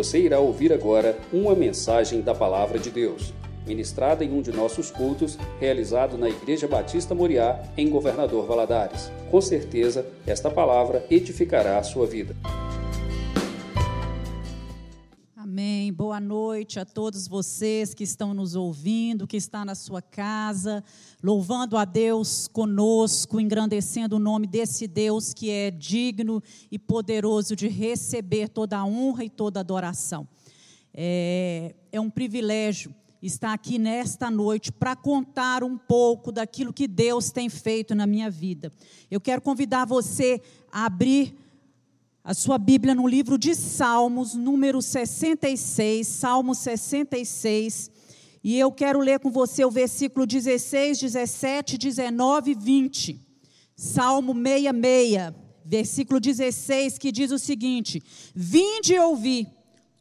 Você irá ouvir agora uma mensagem da Palavra de Deus, ministrada em um de nossos cultos, realizado na Igreja Batista Moriá, em Governador Valadares. Com certeza, esta palavra edificará a sua vida. Amém. Boa noite a todos vocês que estão nos ouvindo, que está na sua casa, louvando a Deus conosco, engrandecendo o nome desse Deus que é digno e poderoso de receber toda a honra e toda a adoração. É, é um privilégio estar aqui nesta noite para contar um pouco daquilo que Deus tem feito na minha vida. Eu quero convidar você a abrir a sua Bíblia no livro de Salmos, número 66, Salmo 66. E eu quero ler com você o versículo 16, 17, 19 e 20. Salmo 66, versículo 16, que diz o seguinte: Vinde e ouvi,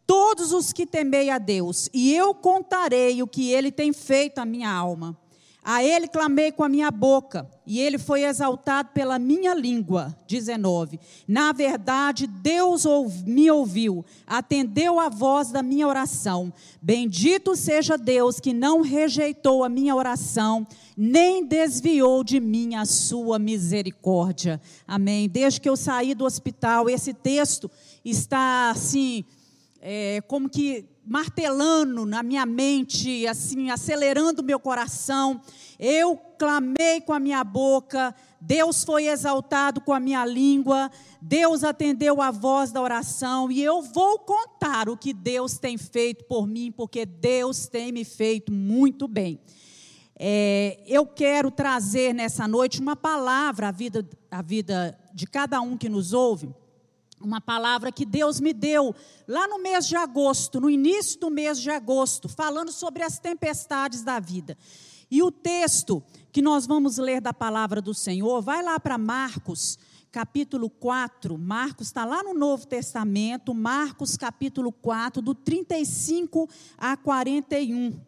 todos os que temei a Deus, e eu contarei o que ele tem feito à minha alma. A ele clamei com a minha boca, e ele foi exaltado pela minha língua. 19. Na verdade, Deus me ouviu, atendeu a voz da minha oração. Bendito seja Deus que não rejeitou a minha oração, nem desviou de mim a sua misericórdia. Amém. Desde que eu saí do hospital, esse texto está assim, é, como que martelando na minha mente, assim, acelerando meu coração. Eu clamei com a minha boca, Deus foi exaltado com a minha língua, Deus atendeu a voz da oração e eu vou contar o que Deus tem feito por mim, porque Deus tem me feito muito bem. É, eu quero trazer nessa noite uma palavra à vida, à vida de cada um que nos ouve uma palavra que Deus me deu lá no mês de agosto, no início do mês de agosto, falando sobre as tempestades da vida. E o texto que nós vamos ler da palavra do Senhor, vai lá para Marcos, capítulo 4. Marcos está lá no Novo Testamento, Marcos, capítulo 4, do 35 a 41.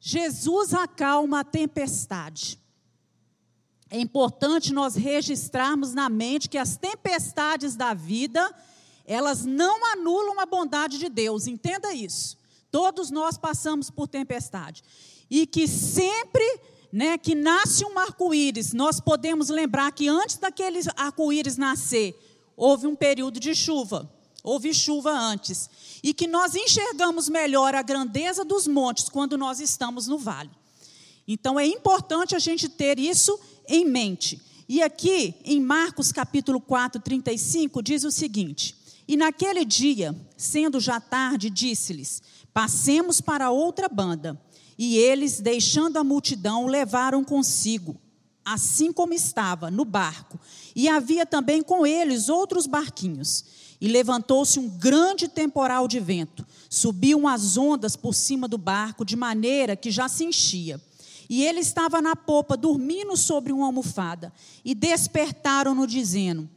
Jesus acalma a tempestade. É importante nós registrarmos na mente que as tempestades da vida, elas não anulam a bondade de Deus, entenda isso. Todos nós passamos por tempestade. E que sempre né, que nasce um arco-íris, nós podemos lembrar que antes daquele arco-íris nascer, houve um período de chuva, houve chuva antes. E que nós enxergamos melhor a grandeza dos montes quando nós estamos no vale. Então é importante a gente ter isso em mente. E aqui, em Marcos capítulo 4, 35, diz o seguinte: E naquele dia, sendo já tarde, disse-lhes: Passemos para outra banda. E eles, deixando a multidão, levaram consigo, assim como estava, no barco. E havia também com eles outros barquinhos. E levantou-se um grande temporal de vento. Subiam as ondas por cima do barco, de maneira que já se enchia. E ele estava na popa, dormindo sobre uma almofada. E despertaram-no, dizendo: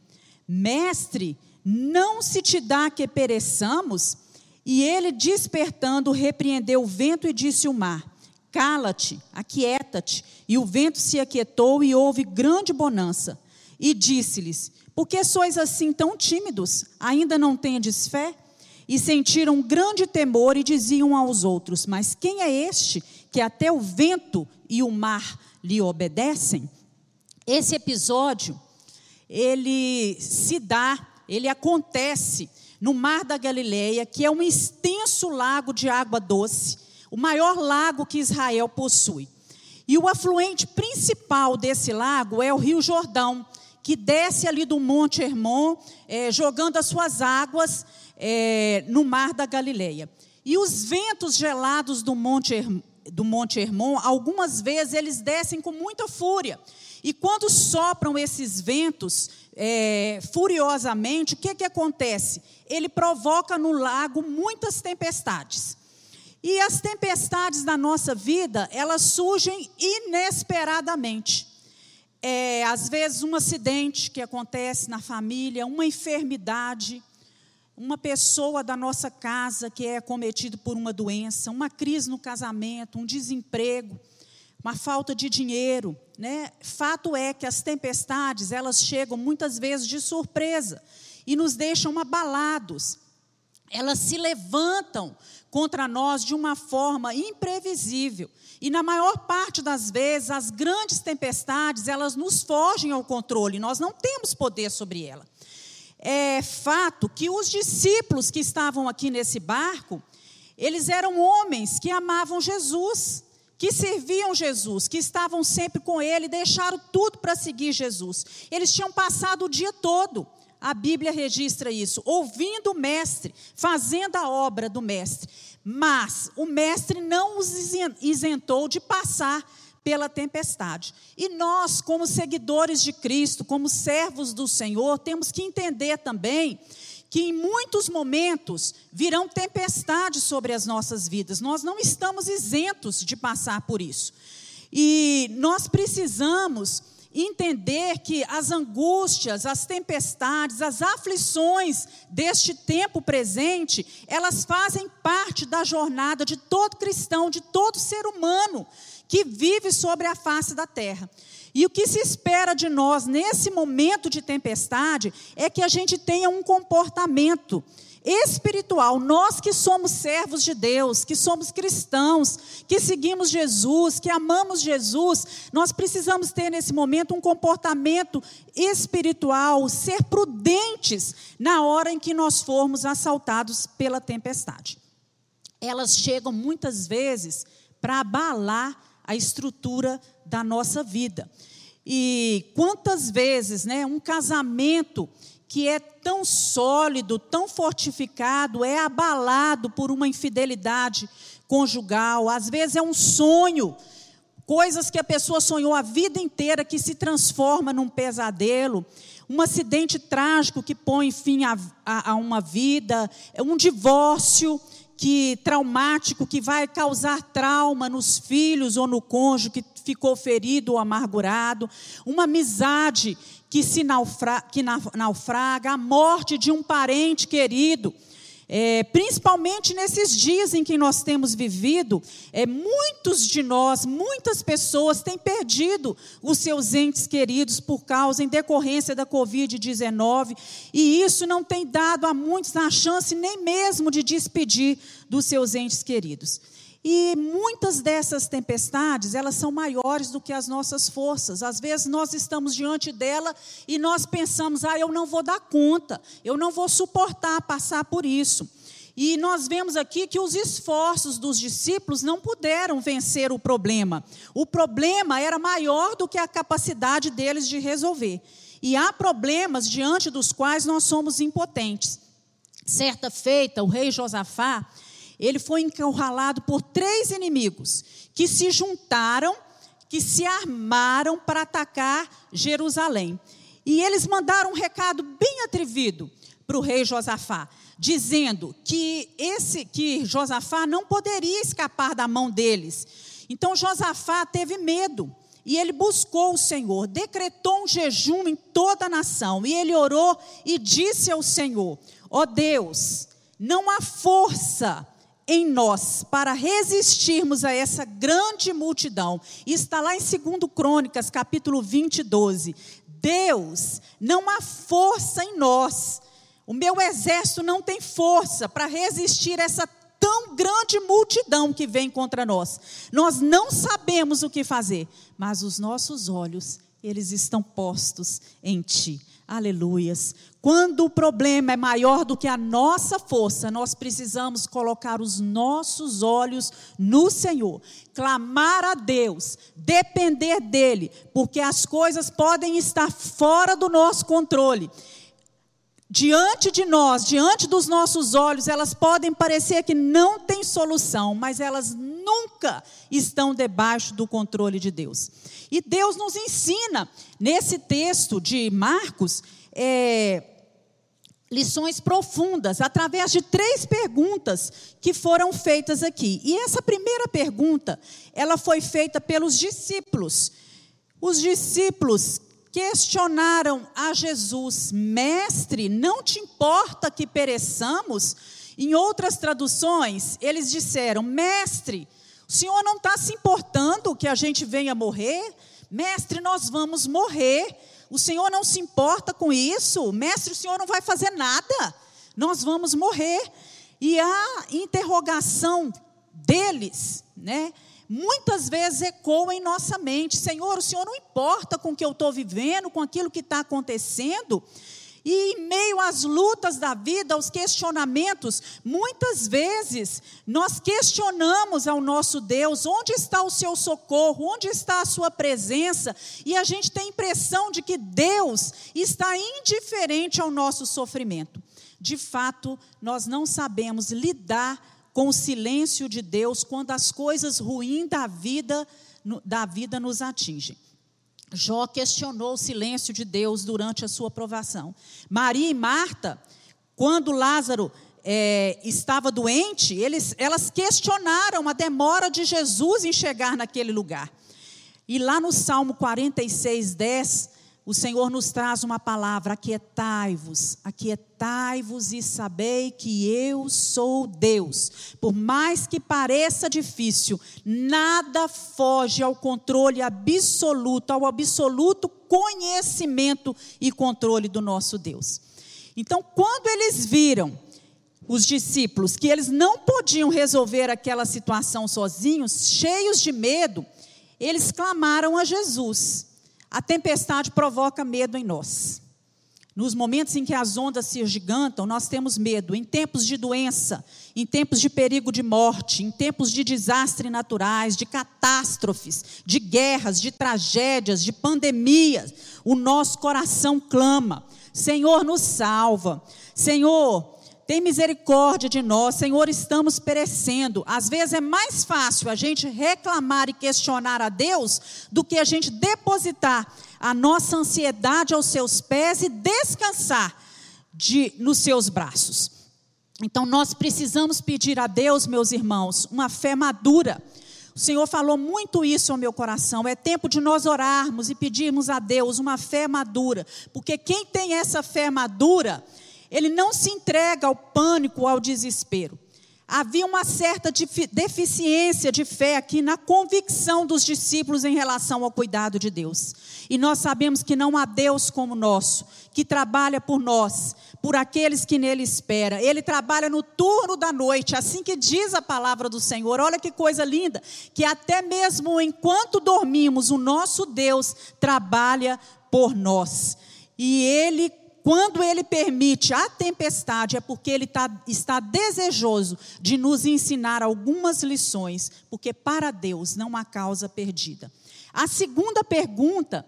Mestre, não se te dá que pereçamos? E ele, despertando, repreendeu o vento e disse ao mar: Cala-te, aquieta-te. E o vento se aquietou e houve grande bonança. E disse-lhes: Por que sois assim tão tímidos? Ainda não tendes fé? E sentiram grande temor e diziam aos outros: Mas quem é este que até o vento e o mar lhe obedecem? Esse episódio, ele se dá, ele acontece no Mar da Galileia, que é um extenso lago de água doce, o maior lago que Israel possui. E o afluente principal desse lago é o Rio Jordão, que desce ali do Monte Hermon, é, jogando as suas águas é, no Mar da Galileia. E os ventos gelados do Monte, do Monte Hermon, algumas vezes eles descem com muita fúria. E quando sopram esses ventos é, furiosamente, o que, que acontece? Ele provoca no lago muitas tempestades. E as tempestades da nossa vida, elas surgem inesperadamente. É, às vezes, um acidente que acontece na família, uma enfermidade, uma pessoa da nossa casa que é cometido por uma doença, uma crise no casamento, um desemprego, uma falta de dinheiro, né, fato é que as tempestades, elas chegam muitas vezes de surpresa e nos deixam abalados. Elas se levantam contra nós de uma forma imprevisível. E na maior parte das vezes, as grandes tempestades, elas nos fogem ao controle, nós não temos poder sobre ela. É fato que os discípulos que estavam aqui nesse barco, eles eram homens que amavam Jesus, que serviam Jesus, que estavam sempre com ele, deixaram tudo para seguir Jesus. Eles tinham passado o dia todo, a Bíblia registra isso, ouvindo o mestre, fazendo a obra do mestre. Mas o mestre não os isentou de passar pela tempestade. E nós, como seguidores de Cristo, como servos do Senhor, temos que entender também que em muitos momentos virão tempestades sobre as nossas vidas. Nós não estamos isentos de passar por isso. E nós precisamos entender que as angústias, as tempestades, as aflições deste tempo presente, elas fazem parte da jornada de todo cristão, de todo ser humano que vive sobre a face da terra. E o que se espera de nós nesse momento de tempestade é que a gente tenha um comportamento espiritual. Nós que somos servos de Deus, que somos cristãos, que seguimos Jesus, que amamos Jesus, nós precisamos ter nesse momento um comportamento espiritual, ser prudentes na hora em que nós formos assaltados pela tempestade. Elas chegam muitas vezes para abalar a estrutura da nossa vida. E quantas vezes, né, um casamento que é tão sólido, tão fortificado, é abalado por uma infidelidade conjugal, às vezes é um sonho, coisas que a pessoa sonhou a vida inteira que se transforma num pesadelo, um acidente trágico que põe fim a, a, a uma vida, um divórcio que traumático que vai causar trauma nos filhos ou no cônjuge que ficou ferido ou amargurado, uma amizade que se naufra, que naufraga, a morte de um parente querido. É, principalmente nesses dias em que nós temos vivido, é, muitos de nós, muitas pessoas têm perdido os seus entes queridos por causa, em decorrência da Covid-19, e isso não tem dado a muitos a chance nem mesmo de despedir dos seus entes queridos. E muitas dessas tempestades, elas são maiores do que as nossas forças. Às vezes nós estamos diante dela e nós pensamos: "Ah, eu não vou dar conta, eu não vou suportar passar por isso". E nós vemos aqui que os esforços dos discípulos não puderam vencer o problema. O problema era maior do que a capacidade deles de resolver. E há problemas diante dos quais nós somos impotentes. Certa feita, o rei Josafá, ele foi encurralado por três inimigos que se juntaram, que se armaram para atacar Jerusalém. E eles mandaram um recado bem atrevido para o rei Josafá, dizendo que esse que Josafá não poderia escapar da mão deles. Então Josafá teve medo. E ele buscou o Senhor, decretou um jejum em toda a nação. E ele orou e disse ao Senhor: Ó oh Deus, não há força em nós para resistirmos a essa grande multidão. E está lá em 2 Crônicas, capítulo 20, 12. Deus, não há força em nós. O meu exército não tem força para resistir a essa tão grande multidão que vem contra nós. Nós não sabemos o que fazer, mas os nossos olhos, eles estão postos em ti. Aleluias. Quando o problema é maior do que a nossa força, nós precisamos colocar os nossos olhos no Senhor, clamar a Deus, depender dEle, porque as coisas podem estar fora do nosso controle. Diante de nós, diante dos nossos olhos, elas podem parecer que não têm solução, mas elas nunca estão debaixo do controle de Deus. E Deus nos ensina, nesse texto de Marcos, é, lições profundas, através de três perguntas que foram feitas aqui. E essa primeira pergunta, ela foi feita pelos discípulos. Os discípulos questionaram a Jesus: Mestre, não te importa que pereçamos? Em outras traduções, eles disseram: Mestre, o senhor não está se importando que a gente venha morrer? Mestre, nós vamos morrer. O Senhor não se importa com isso. Mestre, o Senhor não vai fazer nada. Nós vamos morrer. E a interrogação deles, né? Muitas vezes ecoa em nossa mente: Senhor, o Senhor não importa com o que eu estou vivendo, com aquilo que está acontecendo. E em meio às lutas da vida, aos questionamentos, muitas vezes nós questionamos ao nosso Deus: onde está o seu socorro, onde está a sua presença, e a gente tem a impressão de que Deus está indiferente ao nosso sofrimento. De fato, nós não sabemos lidar com o silêncio de Deus quando as coisas ruins da vida, da vida nos atingem. Jó questionou o silêncio de Deus durante a sua provação. Maria e Marta, quando Lázaro é, estava doente, eles, elas questionaram a demora de Jesus em chegar naquele lugar. E lá no Salmo 46, 10, o Senhor nos traz uma palavra: aquietai-vos, aquietai-vos e sabei que eu sou Deus. Por mais que pareça difícil, nada foge ao controle absoluto, ao absoluto conhecimento e controle do nosso Deus. Então, quando eles viram os discípulos que eles não podiam resolver aquela situação sozinhos, cheios de medo, eles clamaram a Jesus. A tempestade provoca medo em nós. Nos momentos em que as ondas se gigantam, nós temos medo. Em tempos de doença, em tempos de perigo de morte, em tempos de desastres naturais, de catástrofes, de guerras, de tragédias, de pandemias, o nosso coração clama: Senhor, nos salva. Senhor, tem misericórdia de nós, Senhor, estamos perecendo. Às vezes é mais fácil a gente reclamar e questionar a Deus do que a gente depositar a nossa ansiedade aos seus pés e descansar de, nos seus braços. Então nós precisamos pedir a Deus, meus irmãos, uma fé madura. O Senhor falou muito isso ao meu coração. É tempo de nós orarmos e pedirmos a Deus uma fé madura, porque quem tem essa fé madura, ele não se entrega ao pânico, ao desespero. Havia uma certa deficiência de fé aqui na convicção dos discípulos em relação ao cuidado de Deus. E nós sabemos que não há Deus como nosso, que trabalha por nós, por aqueles que nele espera. Ele trabalha no turno da noite, assim que diz a palavra do Senhor. Olha que coisa linda, que até mesmo enquanto dormimos, o nosso Deus trabalha por nós. E ele quando ele permite a tempestade, é porque ele tá, está desejoso de nos ensinar algumas lições, porque para Deus não há causa perdida. A segunda pergunta,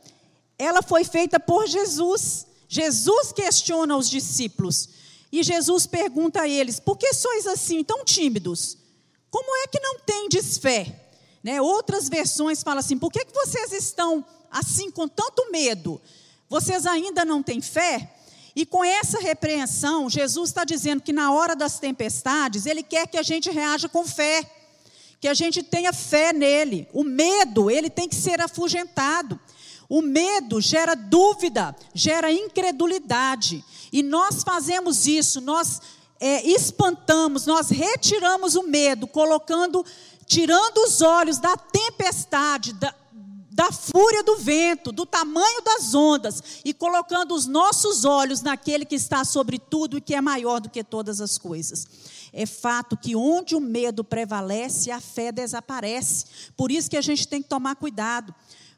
ela foi feita por Jesus. Jesus questiona os discípulos e Jesus pergunta a eles: por que sois assim tão tímidos? Como é que não tendes fé? Né? Outras versões falam assim: por que, que vocês estão assim com tanto medo? Vocês ainda não têm fé? E com essa repreensão, Jesus está dizendo que na hora das tempestades, Ele quer que a gente reaja com fé, que a gente tenha fé nele. O medo, ele tem que ser afugentado. O medo gera dúvida, gera incredulidade. E nós fazemos isso, nós é, espantamos, nós retiramos o medo, colocando, tirando os olhos da tempestade, da, da fúria do vento, do tamanho das ondas e colocando os nossos olhos naquele que está sobre tudo e que é maior do que todas as coisas. É fato que onde o medo prevalece, a fé desaparece. Por isso que a gente tem que tomar cuidado,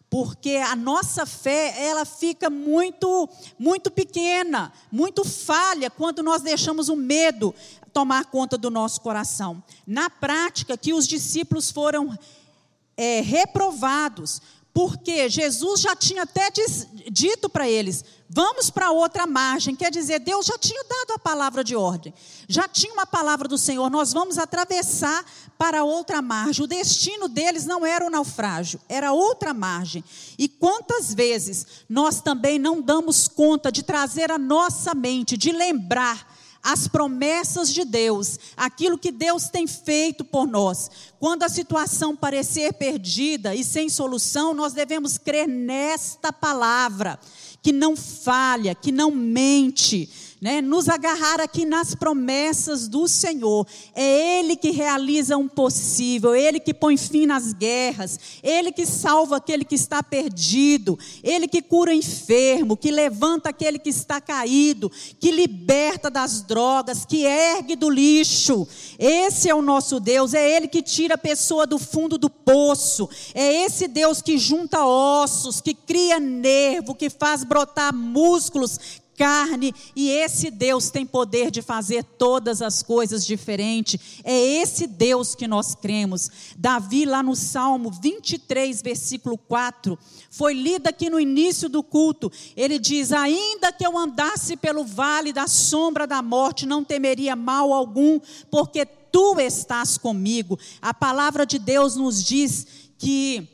porque a nossa fé, ela fica muito muito pequena, muito falha quando nós deixamos o medo tomar conta do nosso coração. Na prática, que os discípulos foram é, reprovados porque Jesus já tinha até diz, dito para eles: vamos para outra margem. Quer dizer, Deus já tinha dado a palavra de ordem, já tinha uma palavra do Senhor. Nós vamos atravessar para outra margem. O destino deles não era o naufrágio, era outra margem. E quantas vezes nós também não damos conta de trazer a nossa mente, de lembrar as promessas de Deus, aquilo que Deus tem feito por nós. Quando a situação parecer perdida e sem solução, nós devemos crer nesta palavra, que não falha, que não mente, né, nos agarrar aqui nas promessas do Senhor. É Ele que realiza um possível, Ele que põe fim nas guerras, Ele que salva aquele que está perdido, Ele que cura enfermo, que levanta aquele que está caído, que liberta das drogas, que ergue do lixo. Esse é o nosso Deus, é Ele que tira a pessoa do fundo do poço, é esse Deus que junta ossos, que cria nervo, que faz brotar músculos, carne, e esse Deus tem poder de fazer todas as coisas diferentes. É esse Deus que nós cremos. Davi, lá no Salmo 23, versículo 4, foi lido aqui no início do culto. Ele diz: Ainda que eu andasse pelo vale da sombra da morte, não temeria mal algum, porque tu estás comigo. A palavra de Deus nos diz que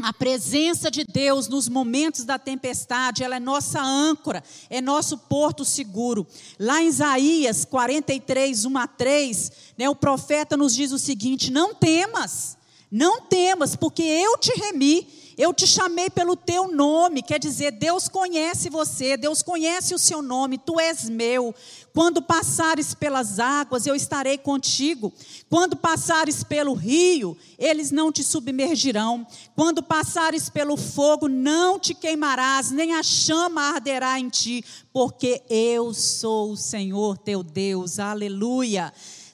a presença de Deus nos momentos da tempestade, ela é nossa âncora, é nosso porto seguro. Lá em Isaías 43, 1 a 3, né, o profeta nos diz o seguinte: Não temas, não temas, porque eu te remi eu te chamei pelo teu nome, quer dizer, Deus conhece você, Deus conhece o seu nome, tu és meu. Quando passares pelas águas, eu estarei contigo. Quando passares pelo rio, eles não te submergirão. Quando passares pelo fogo, não te queimarás, nem a chama arderá em ti, porque eu sou o Senhor teu Deus. Aleluia.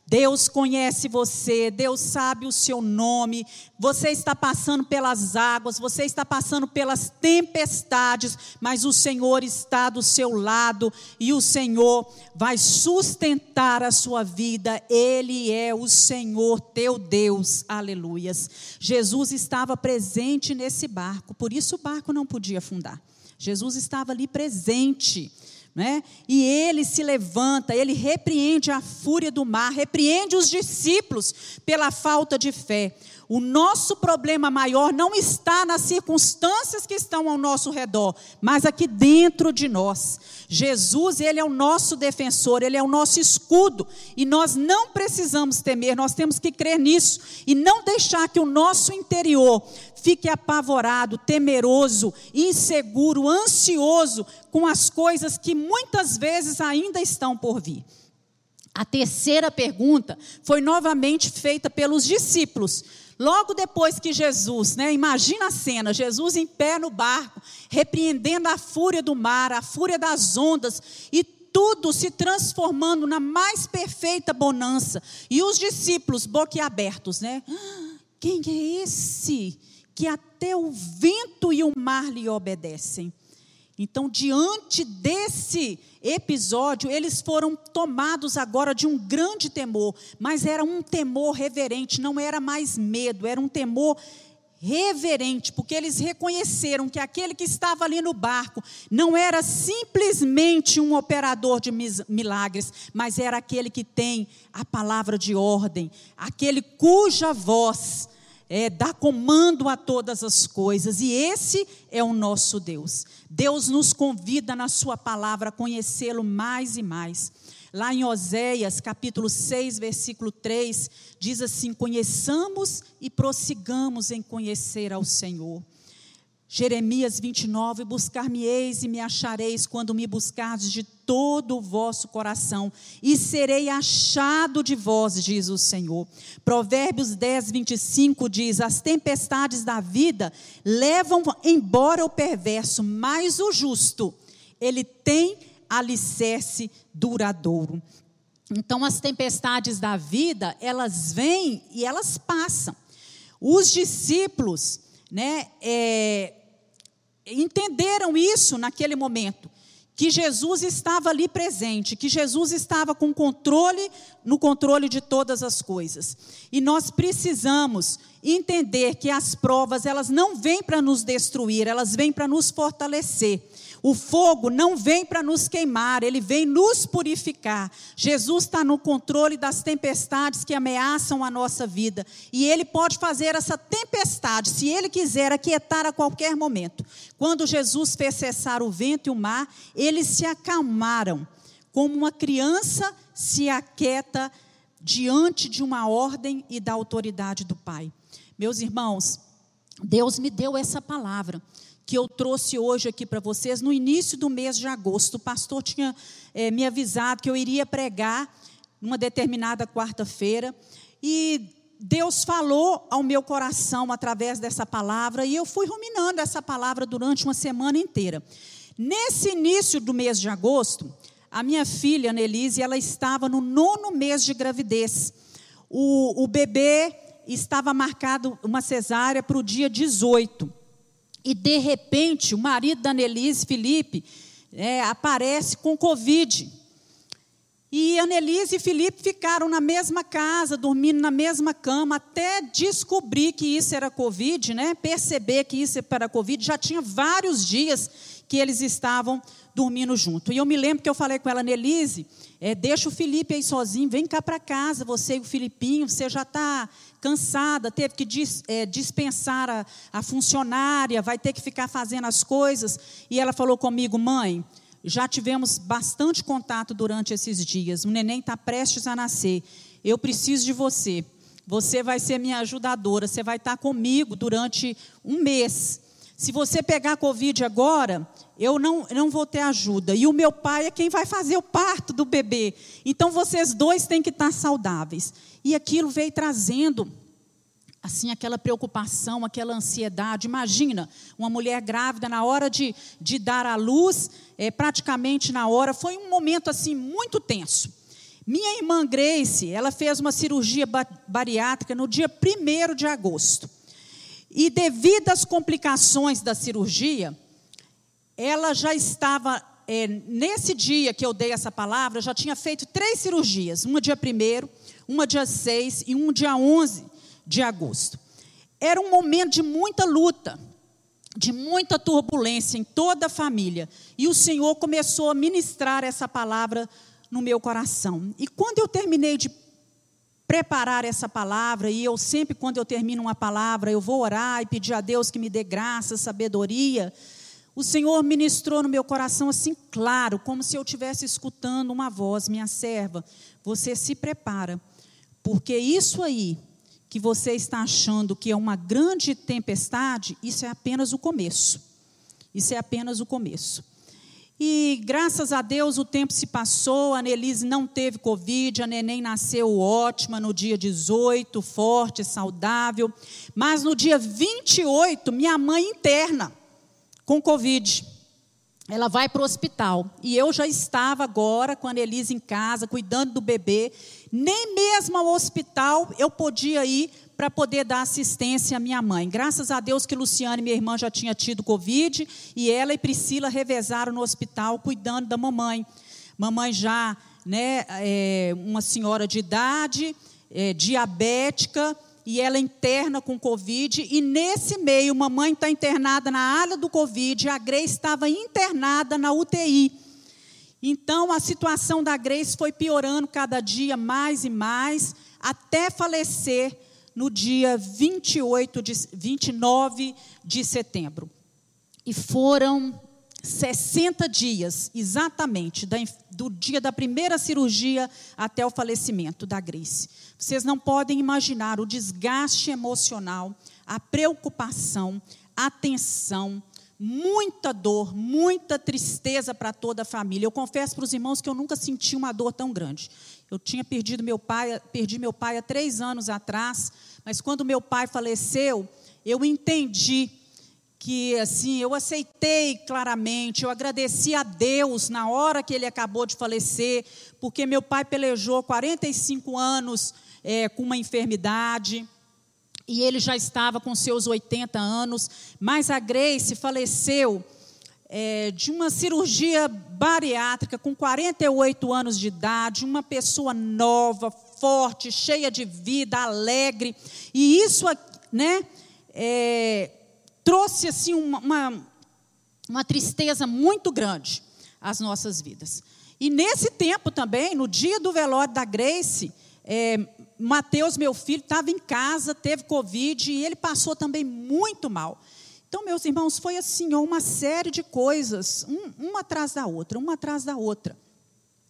Deus conhece você, Deus sabe o seu nome. Você está passando pelas águas, você está passando pelas tempestades, mas o Senhor está do seu lado e o Senhor vai sustentar a sua vida. Ele é o Senhor teu Deus. Aleluias. Jesus estava presente nesse barco, por isso o barco não podia afundar. Jesus estava ali presente. Né? E ele se levanta, ele repreende a fúria do mar, repreende os discípulos pela falta de fé. O nosso problema maior não está nas circunstâncias que estão ao nosso redor, mas aqui dentro de nós. Jesus, ele é o nosso defensor, ele é o nosso escudo, e nós não precisamos temer, nós temos que crer nisso e não deixar que o nosso interior fique apavorado, temeroso, inseguro, ansioso com as coisas que muitas vezes ainda estão por vir. A terceira pergunta foi novamente feita pelos discípulos. Logo depois que Jesus, né, imagina a cena, Jesus em pé no barco, repreendendo a fúria do mar, a fúria das ondas, e tudo se transformando na mais perfeita bonança. E os discípulos boquiabertos, né? Ah, quem é esse que até o vento e o mar lhe obedecem? Então, diante desse episódio, eles foram tomados agora de um grande temor, mas era um temor reverente, não era mais medo, era um temor reverente, porque eles reconheceram que aquele que estava ali no barco não era simplesmente um operador de milagres, mas era aquele que tem a palavra de ordem, aquele cuja voz é, dá comando a todas as coisas, e esse é o nosso Deus. Deus nos convida na Sua palavra a conhecê-lo mais e mais. Lá em Oséias, capítulo 6, versículo 3, diz assim: Conheçamos e prossigamos em conhecer ao Senhor. Jeremias 29, buscar-me-eis e me achareis quando me buscardes de todo o vosso coração, e serei achado de vós, diz o Senhor. Provérbios 10, 25 diz: As tempestades da vida levam embora o perverso, mas o justo, ele tem alicerce duradouro. Então, as tempestades da vida, elas vêm e elas passam. Os discípulos, né, é, entenderam isso naquele momento, que Jesus estava ali presente, que Jesus estava com controle, no controle de todas as coisas. E nós precisamos entender que as provas, elas não vêm para nos destruir, elas vêm para nos fortalecer. O fogo não vem para nos queimar, ele vem nos purificar. Jesus está no controle das tempestades que ameaçam a nossa vida. E ele pode fazer essa tempestade, se ele quiser, aquietar a qualquer momento. Quando Jesus fez cessar o vento e o mar, eles se acalmaram, como uma criança se aquieta diante de uma ordem e da autoridade do Pai. Meus irmãos, Deus me deu essa palavra que eu trouxe hoje aqui para vocês no início do mês de agosto. O pastor tinha é, me avisado que eu iria pregar numa determinada quarta-feira e Deus falou ao meu coração através dessa palavra e eu fui ruminando essa palavra durante uma semana inteira. Nesse início do mês de agosto, a minha filha, Nelise, ela estava no nono mês de gravidez. O, o bebê estava marcado uma cesárea para o dia 18. E, de repente, o marido da Nelise, Felipe, é, aparece com Covid. E Annelise e Felipe ficaram na mesma casa, dormindo na mesma cama, até descobrir que isso era Covid, né? perceber que isso era Covid. Já tinha vários dias que eles estavam dormindo junto. E eu me lembro que eu falei com ela, Nelise, é, deixa o Felipe aí sozinho, vem cá para casa, você e o Filipinho, você já está cansada, teve que dis, é, dispensar a, a funcionária, vai ter que ficar fazendo as coisas. E ela falou comigo, mãe, já tivemos bastante contato durante esses dias. O neném está prestes a nascer. Eu preciso de você. Você vai ser minha ajudadora. Você vai estar tá comigo durante um mês. Se você pegar Covid agora, eu não, não vou ter ajuda. E o meu pai é quem vai fazer o parto do bebê. Então vocês dois têm que estar saudáveis. E aquilo veio trazendo assim aquela preocupação, aquela ansiedade. Imagina uma mulher grávida na hora de, de dar à luz, é, praticamente na hora. Foi um momento assim muito tenso. Minha irmã Grace, ela fez uma cirurgia bariátrica no dia 1 de agosto. E devido às complicações da cirurgia, ela já estava, é, nesse dia que eu dei essa palavra, já tinha feito três cirurgias. Uma dia 1 uma dia 6 e um dia 11 de agosto. Era um momento de muita luta, de muita turbulência em toda a família. E o Senhor começou a ministrar essa palavra no meu coração. E quando eu terminei de preparar essa palavra, e eu sempre, quando eu termino uma palavra, eu vou orar e pedir a Deus que me dê graça, sabedoria. O Senhor ministrou no meu coração assim, claro, como se eu estivesse escutando uma voz, minha serva, você se prepara, porque isso aí que você está achando que é uma grande tempestade, isso é apenas o começo. Isso é apenas o começo. E graças a Deus o tempo se passou, a Nelise não teve Covid, a neném nasceu ótima no dia 18, forte, saudável. Mas no dia 28, minha mãe interna com Covid. Ela vai para o hospital. E eu já estava agora com a Nelise em casa, cuidando do bebê. Nem mesmo ao hospital eu podia ir para poder dar assistência à minha mãe. Graças a Deus que Luciane, minha irmã, já tinha tido Covid e ela e Priscila revezaram no hospital cuidando da mamãe. Mamãe já, né, é, uma senhora de idade, é, diabética, e ela interna com Covid, e nesse meio, mamãe está internada na área do Covid, a Grace estava internada na UTI. Então, a situação da Grace foi piorando cada dia mais e mais, até falecer no dia 28 de, 29 de setembro. E foram 60 dias, exatamente, do dia da primeira cirurgia até o falecimento da Grace. Vocês não podem imaginar o desgaste emocional, a preocupação, a tensão, muita dor, muita tristeza para toda a família. Eu confesso para os irmãos que eu nunca senti uma dor tão grande. Eu tinha perdido meu pai, perdi meu pai há três anos atrás, mas quando meu pai faleceu, eu entendi que assim eu aceitei claramente, eu agradeci a Deus na hora que ele acabou de falecer, porque meu pai pelejou 45 anos é, com uma enfermidade e ele já estava com seus 80 anos, mas a Grace faleceu é, de uma cirurgia bariátrica com 48 anos de idade, uma pessoa nova, forte, cheia de vida, alegre, e isso, né, é, trouxe assim uma, uma, uma tristeza muito grande às nossas vidas. E nesse tempo também, no dia do velório da Grace, é, Mateus, meu filho, estava em casa, teve Covid e ele passou também muito mal. Então, meus irmãos, foi assim, uma série de coisas, um, uma atrás da outra, uma atrás da outra.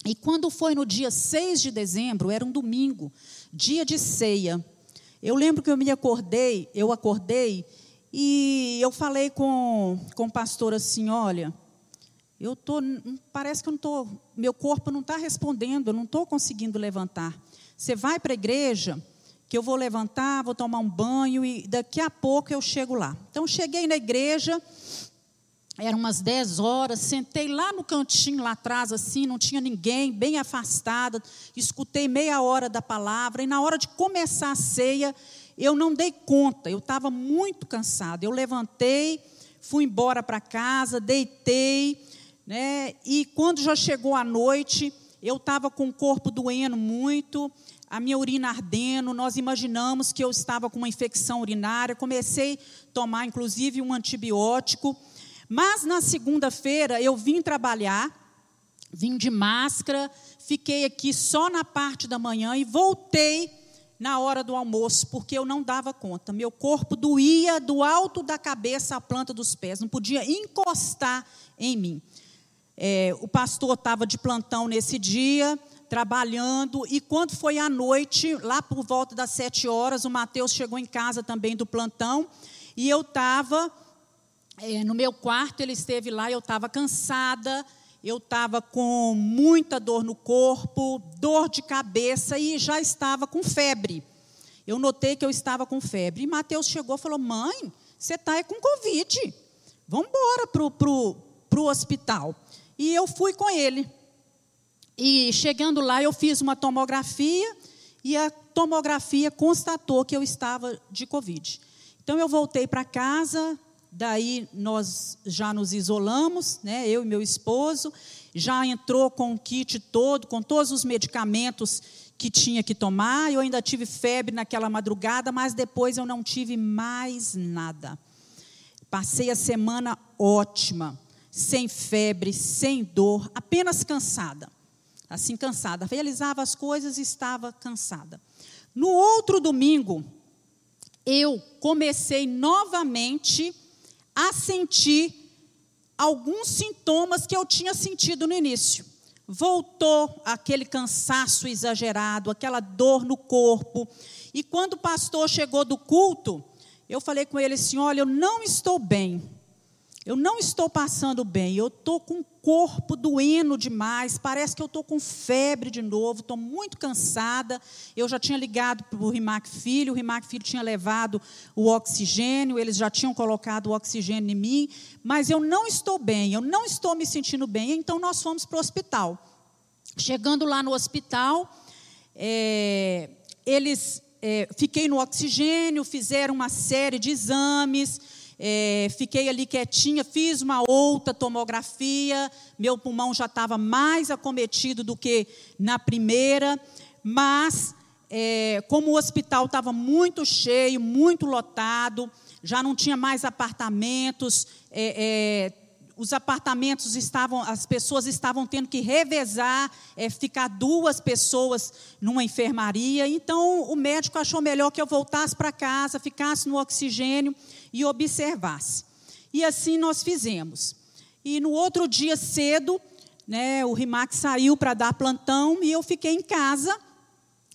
E quando foi no dia 6 de dezembro, era um domingo, dia de ceia, eu lembro que eu me acordei, eu acordei E eu falei com, com o pastor assim: olha, eu tô, parece que eu não tô, meu corpo não está respondendo, eu não estou conseguindo levantar. Você vai para a igreja, que eu vou levantar, vou tomar um banho e daqui a pouco eu chego lá. Então cheguei na igreja, eram umas 10 horas, sentei lá no cantinho, lá atrás, assim, não tinha ninguém, bem afastada, escutei meia hora da palavra, e na hora de começar a ceia, eu não dei conta, eu estava muito cansada. Eu levantei, fui embora para casa, deitei, né? E quando já chegou a noite, eu estava com o corpo doendo muito, a minha urina ardendo, nós imaginamos que eu estava com uma infecção urinária, comecei a tomar inclusive um antibiótico. Mas na segunda-feira eu vim trabalhar, vim de máscara, fiquei aqui só na parte da manhã e voltei na hora do almoço, porque eu não dava conta. Meu corpo doía do alto da cabeça à planta dos pés, não podia encostar em mim. É, o pastor estava de plantão nesse dia, trabalhando, e quando foi à noite, lá por volta das sete horas, o Mateus chegou em casa também do plantão, e eu estava é, no meu quarto, ele esteve lá, eu estava cansada, eu estava com muita dor no corpo, dor de cabeça e já estava com febre. Eu notei que eu estava com febre. E Mateus chegou e falou: Mãe, você está com Covid. Vamos embora para o hospital. E eu fui com ele. E chegando lá, eu fiz uma tomografia e a tomografia constatou que eu estava de Covid. Então eu voltei para casa, Daí nós já nos isolamos, né, eu e meu esposo, já entrou com o kit todo, com todos os medicamentos que tinha que tomar. Eu ainda tive febre naquela madrugada, mas depois eu não tive mais nada. Passei a semana ótima, sem febre, sem dor, apenas cansada. Assim, cansada. Realizava as coisas e estava cansada. No outro domingo, eu comecei novamente a sentir alguns sintomas que eu tinha sentido no início. Voltou aquele cansaço exagerado, aquela dor no corpo. E quando o pastor chegou do culto, eu falei com ele assim: Olha, eu não estou bem. Eu não estou passando bem, eu estou com o corpo doendo demais, parece que eu estou com febre de novo, estou muito cansada. Eu já tinha ligado para o Rimac Filho, o Rimac Filho tinha levado o oxigênio, eles já tinham colocado o oxigênio em mim, mas eu não estou bem, eu não estou me sentindo bem, então nós fomos para o hospital. Chegando lá no hospital, é, eles é, fiquei no oxigênio, fizeram uma série de exames é, fiquei ali quietinha, fiz uma outra tomografia, meu pulmão já estava mais acometido do que na primeira, mas é, como o hospital estava muito cheio, muito lotado, já não tinha mais apartamentos, é, é os apartamentos estavam, as pessoas estavam tendo que revezar, é, ficar duas pessoas numa enfermaria. Então, o médico achou melhor que eu voltasse para casa, ficasse no oxigênio e observasse. E assim nós fizemos. E no outro dia cedo, né, o RIMAC saiu para dar plantão e eu fiquei em casa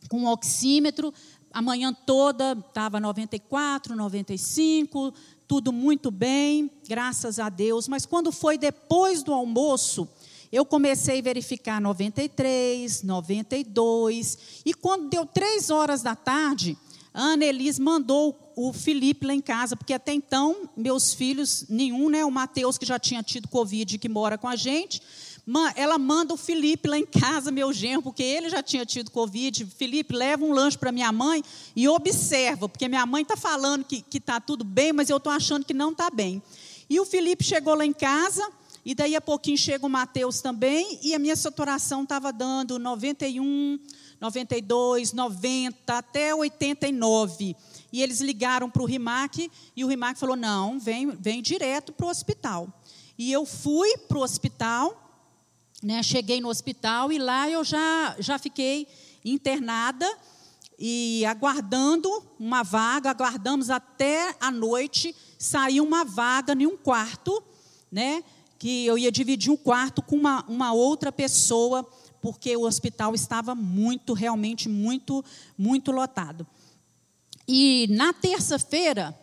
com o oxímetro. A manhã toda estava 94, 95, tudo muito bem, graças a Deus. Mas quando foi depois do almoço, eu comecei a verificar 93, 92. E quando deu três horas da tarde, a Ana Elis mandou o Felipe lá em casa, porque até então, meus filhos, nenhum, né? O Mateus, que já tinha tido Covid, que mora com a gente, ela manda o Felipe lá em casa, meu genro, porque ele já tinha tido Covid. Felipe, leva um lanche para minha mãe e observa, porque minha mãe está falando que está tudo bem, mas eu estou achando que não está bem. E o Felipe chegou lá em casa, e daí a pouquinho chega o Mateus também, e a minha saturação estava dando 91, 92, 90, até 89. E eles ligaram para o RIMAC, e o RIMAC falou: não, vem, vem direto para o hospital. E eu fui para o hospital, né, cheguei no hospital e lá eu já, já fiquei internada e aguardando uma vaga, aguardamos até a noite, saiu uma vaga em um quarto, né, que eu ia dividir um quarto com uma, uma outra pessoa, porque o hospital estava muito, realmente muito, muito lotado. E na terça-feira,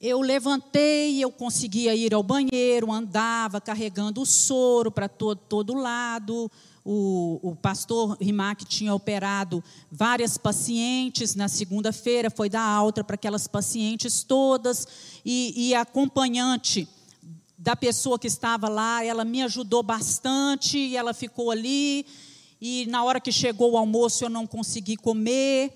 eu levantei, eu conseguia ir ao banheiro, andava carregando o soro para todo, todo lado. O, o pastor Rimac tinha operado várias pacientes. Na segunda-feira foi dar alta para aquelas pacientes todas. E, e a acompanhante da pessoa que estava lá, ela me ajudou bastante e ela ficou ali. E na hora que chegou o almoço eu não consegui comer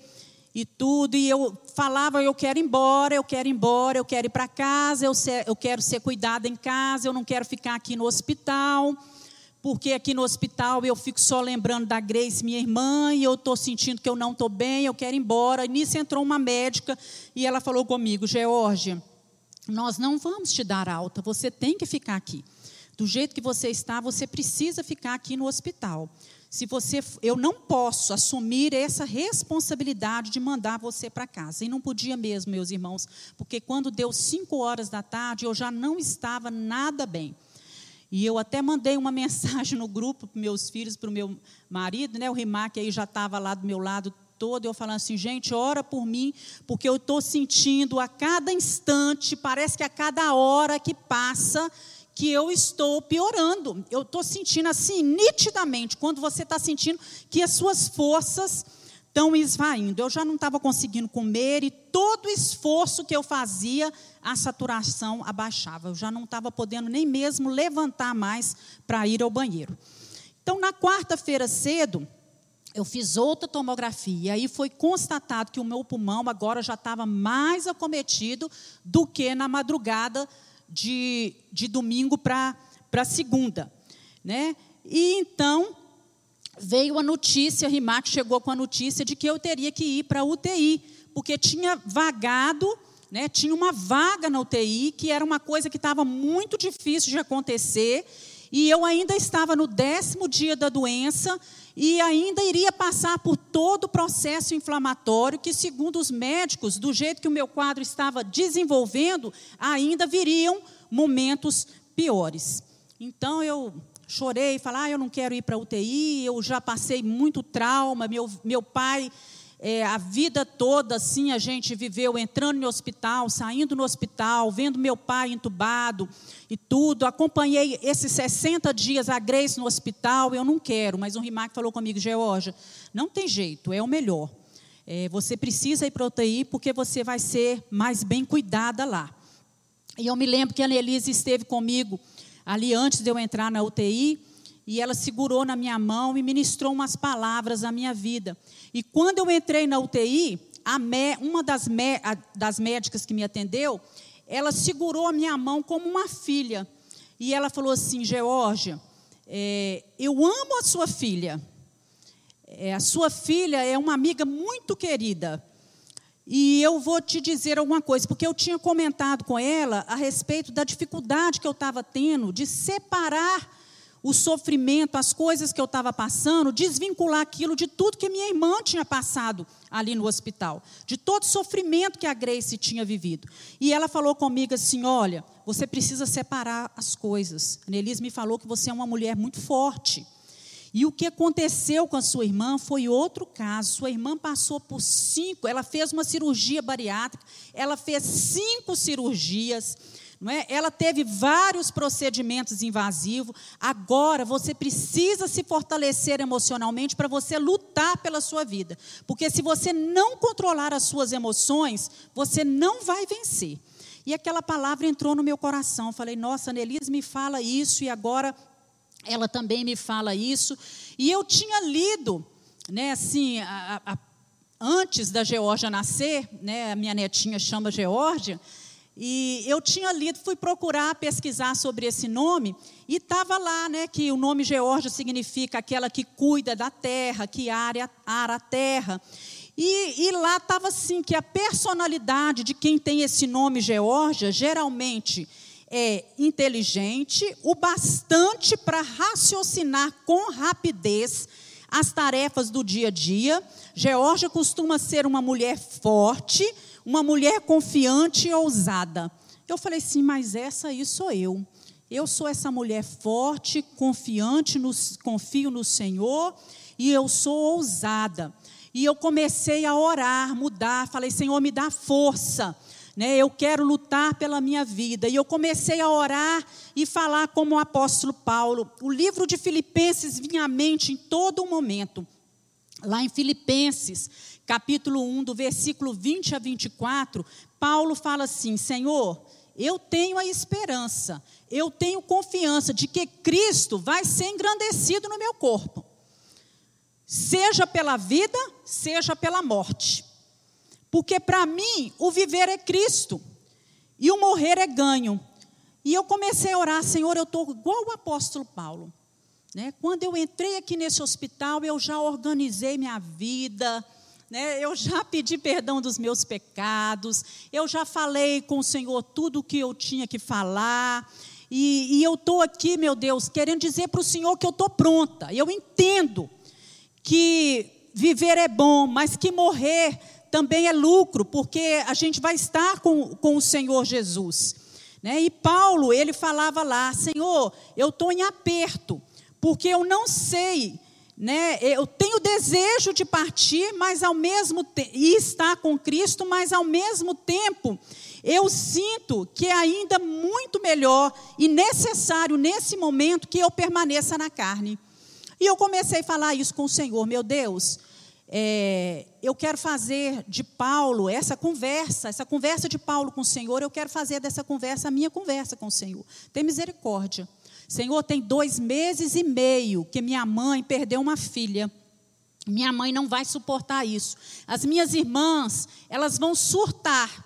e tudo, e eu falava, eu quero ir embora, eu quero ir embora, eu quero ir para casa, eu, ser, eu quero ser cuidada em casa, eu não quero ficar aqui no hospital, porque aqui no hospital eu fico só lembrando da Grace, minha irmã, e eu estou sentindo que eu não estou bem, eu quero ir embora. E nisso entrou uma médica e ela falou comigo, Georgia, nós não vamos te dar alta, você tem que ficar aqui. Do jeito que você está, você precisa ficar aqui no hospital se você, eu não posso assumir essa responsabilidade de mandar você para casa. E não podia mesmo, meus irmãos, porque quando deu cinco horas da tarde, eu já não estava nada bem. E eu até mandei uma mensagem no grupo para meus filhos, para o meu marido, né? O Rimac aí já estava lá do meu lado todo, eu falando assim, gente, ora por mim, porque eu estou sentindo a cada instante, parece que a cada hora que passa, que eu estou piorando. Eu estou sentindo assim, nitidamente, quando você está sentindo que as suas forças estão esvaindo. Eu já não estava conseguindo comer e todo esforço que eu fazia, a saturação abaixava. Eu já não estava podendo nem mesmo levantar mais para ir ao banheiro. Então, na quarta-feira cedo, eu fiz outra tomografia e aí foi constatado que o meu pulmão agora já estava mais acometido do que na madrugada de, de domingo para segunda. Né? E então veio a notícia, Rimac chegou com a notícia de que eu teria que ir para a UTI, porque tinha vagado, né, tinha uma vaga na UTI, que era uma coisa que estava muito difícil de acontecer, e eu ainda estava no décimo dia da doença, e ainda iria passar por todo o processo inflamatório, que, segundo os médicos, do jeito que o meu quadro estava desenvolvendo, ainda viriam momentos piores. Então eu chorei, falei, ah, eu não quero ir para UTI, eu já passei muito trauma, meu, meu pai é, a vida toda, assim, a gente viveu entrando no hospital, saindo no hospital, vendo meu pai entubado e tudo. Acompanhei esses 60 dias a Grace no hospital, eu não quero, mas o Rimac falou comigo, Georgia, não tem jeito, é o melhor. É, você precisa ir para a UTI porque você vai ser mais bem cuidada lá. E eu me lembro que a Annelise esteve comigo ali antes de eu entrar na UTI, e ela segurou na minha mão e ministrou umas palavras à minha vida. E quando eu entrei na UTI, me, uma das, me, a, das médicas que me atendeu, ela segurou a minha mão como uma filha. E ela falou assim: Georgia, é, eu amo a sua filha. É, a sua filha é uma amiga muito querida. E eu vou te dizer alguma coisa, porque eu tinha comentado com ela a respeito da dificuldade que eu estava tendo de separar o sofrimento, as coisas que eu estava passando, desvincular aquilo de tudo que minha irmã tinha passado ali no hospital, de todo o sofrimento que a Grace tinha vivido. E ela falou comigo assim: olha, você precisa separar as coisas. A Nelise me falou que você é uma mulher muito forte. E o que aconteceu com a sua irmã foi outro caso. Sua irmã passou por cinco, ela fez uma cirurgia bariátrica, ela fez cinco cirurgias não é? Ela teve vários procedimentos invasivos. Agora você precisa se fortalecer emocionalmente para você lutar pela sua vida. Porque se você não controlar as suas emoções, você não vai vencer. E aquela palavra entrou no meu coração. falei, nossa, Annelise me fala isso e agora ela também me fala isso. E eu tinha lido, né, assim, a, a, antes da Geórgia nascer, né, a minha netinha chama Geórgia, e eu tinha lido, fui procurar pesquisar sobre esse nome, e estava lá né, que o nome Geórgia significa aquela que cuida da terra, que ara, ara a terra. E, e lá estava assim, que a personalidade de quem tem esse nome Geórgia, geralmente é inteligente, o bastante para raciocinar com rapidez as tarefas do dia a dia. Geórgia costuma ser uma mulher forte, uma mulher confiante e ousada. Eu falei assim, mas essa aí sou eu. Eu sou essa mulher forte, confiante, no, confio no Senhor e eu sou ousada. E eu comecei a orar, mudar, falei, Senhor, me dá força. né? Eu quero lutar pela minha vida. E eu comecei a orar e falar como o apóstolo Paulo. O livro de Filipenses vinha à mente em todo momento. Lá em Filipenses, capítulo 1, do versículo 20 a 24, Paulo fala assim: Senhor, eu tenho a esperança, eu tenho confiança de que Cristo vai ser engrandecido no meu corpo, seja pela vida, seja pela morte. Porque para mim o viver é Cristo e o morrer é ganho. E eu comecei a orar, Senhor, eu estou igual o apóstolo Paulo. Né? Quando eu entrei aqui nesse hospital, eu já organizei minha vida, né? eu já pedi perdão dos meus pecados, eu já falei com o Senhor tudo o que eu tinha que falar. E, e eu estou aqui, meu Deus, querendo dizer para o Senhor que eu estou pronta. Eu entendo que viver é bom, mas que morrer também é lucro, porque a gente vai estar com, com o Senhor Jesus. Né? E Paulo, ele falava lá: Senhor, eu estou em aperto, porque eu não sei né? Eu tenho desejo de partir, mas ao mesmo e estar com Cristo, mas ao mesmo tempo eu sinto que é ainda muito melhor e necessário nesse momento que eu permaneça na carne. E eu comecei a falar isso com o Senhor, meu Deus. É, eu quero fazer de Paulo essa conversa, essa conversa de Paulo com o Senhor, eu quero fazer dessa conversa a minha conversa com o Senhor. Tem misericórdia. Senhor, tem dois meses e meio que minha mãe perdeu uma filha. Minha mãe não vai suportar isso. As minhas irmãs, elas vão surtar,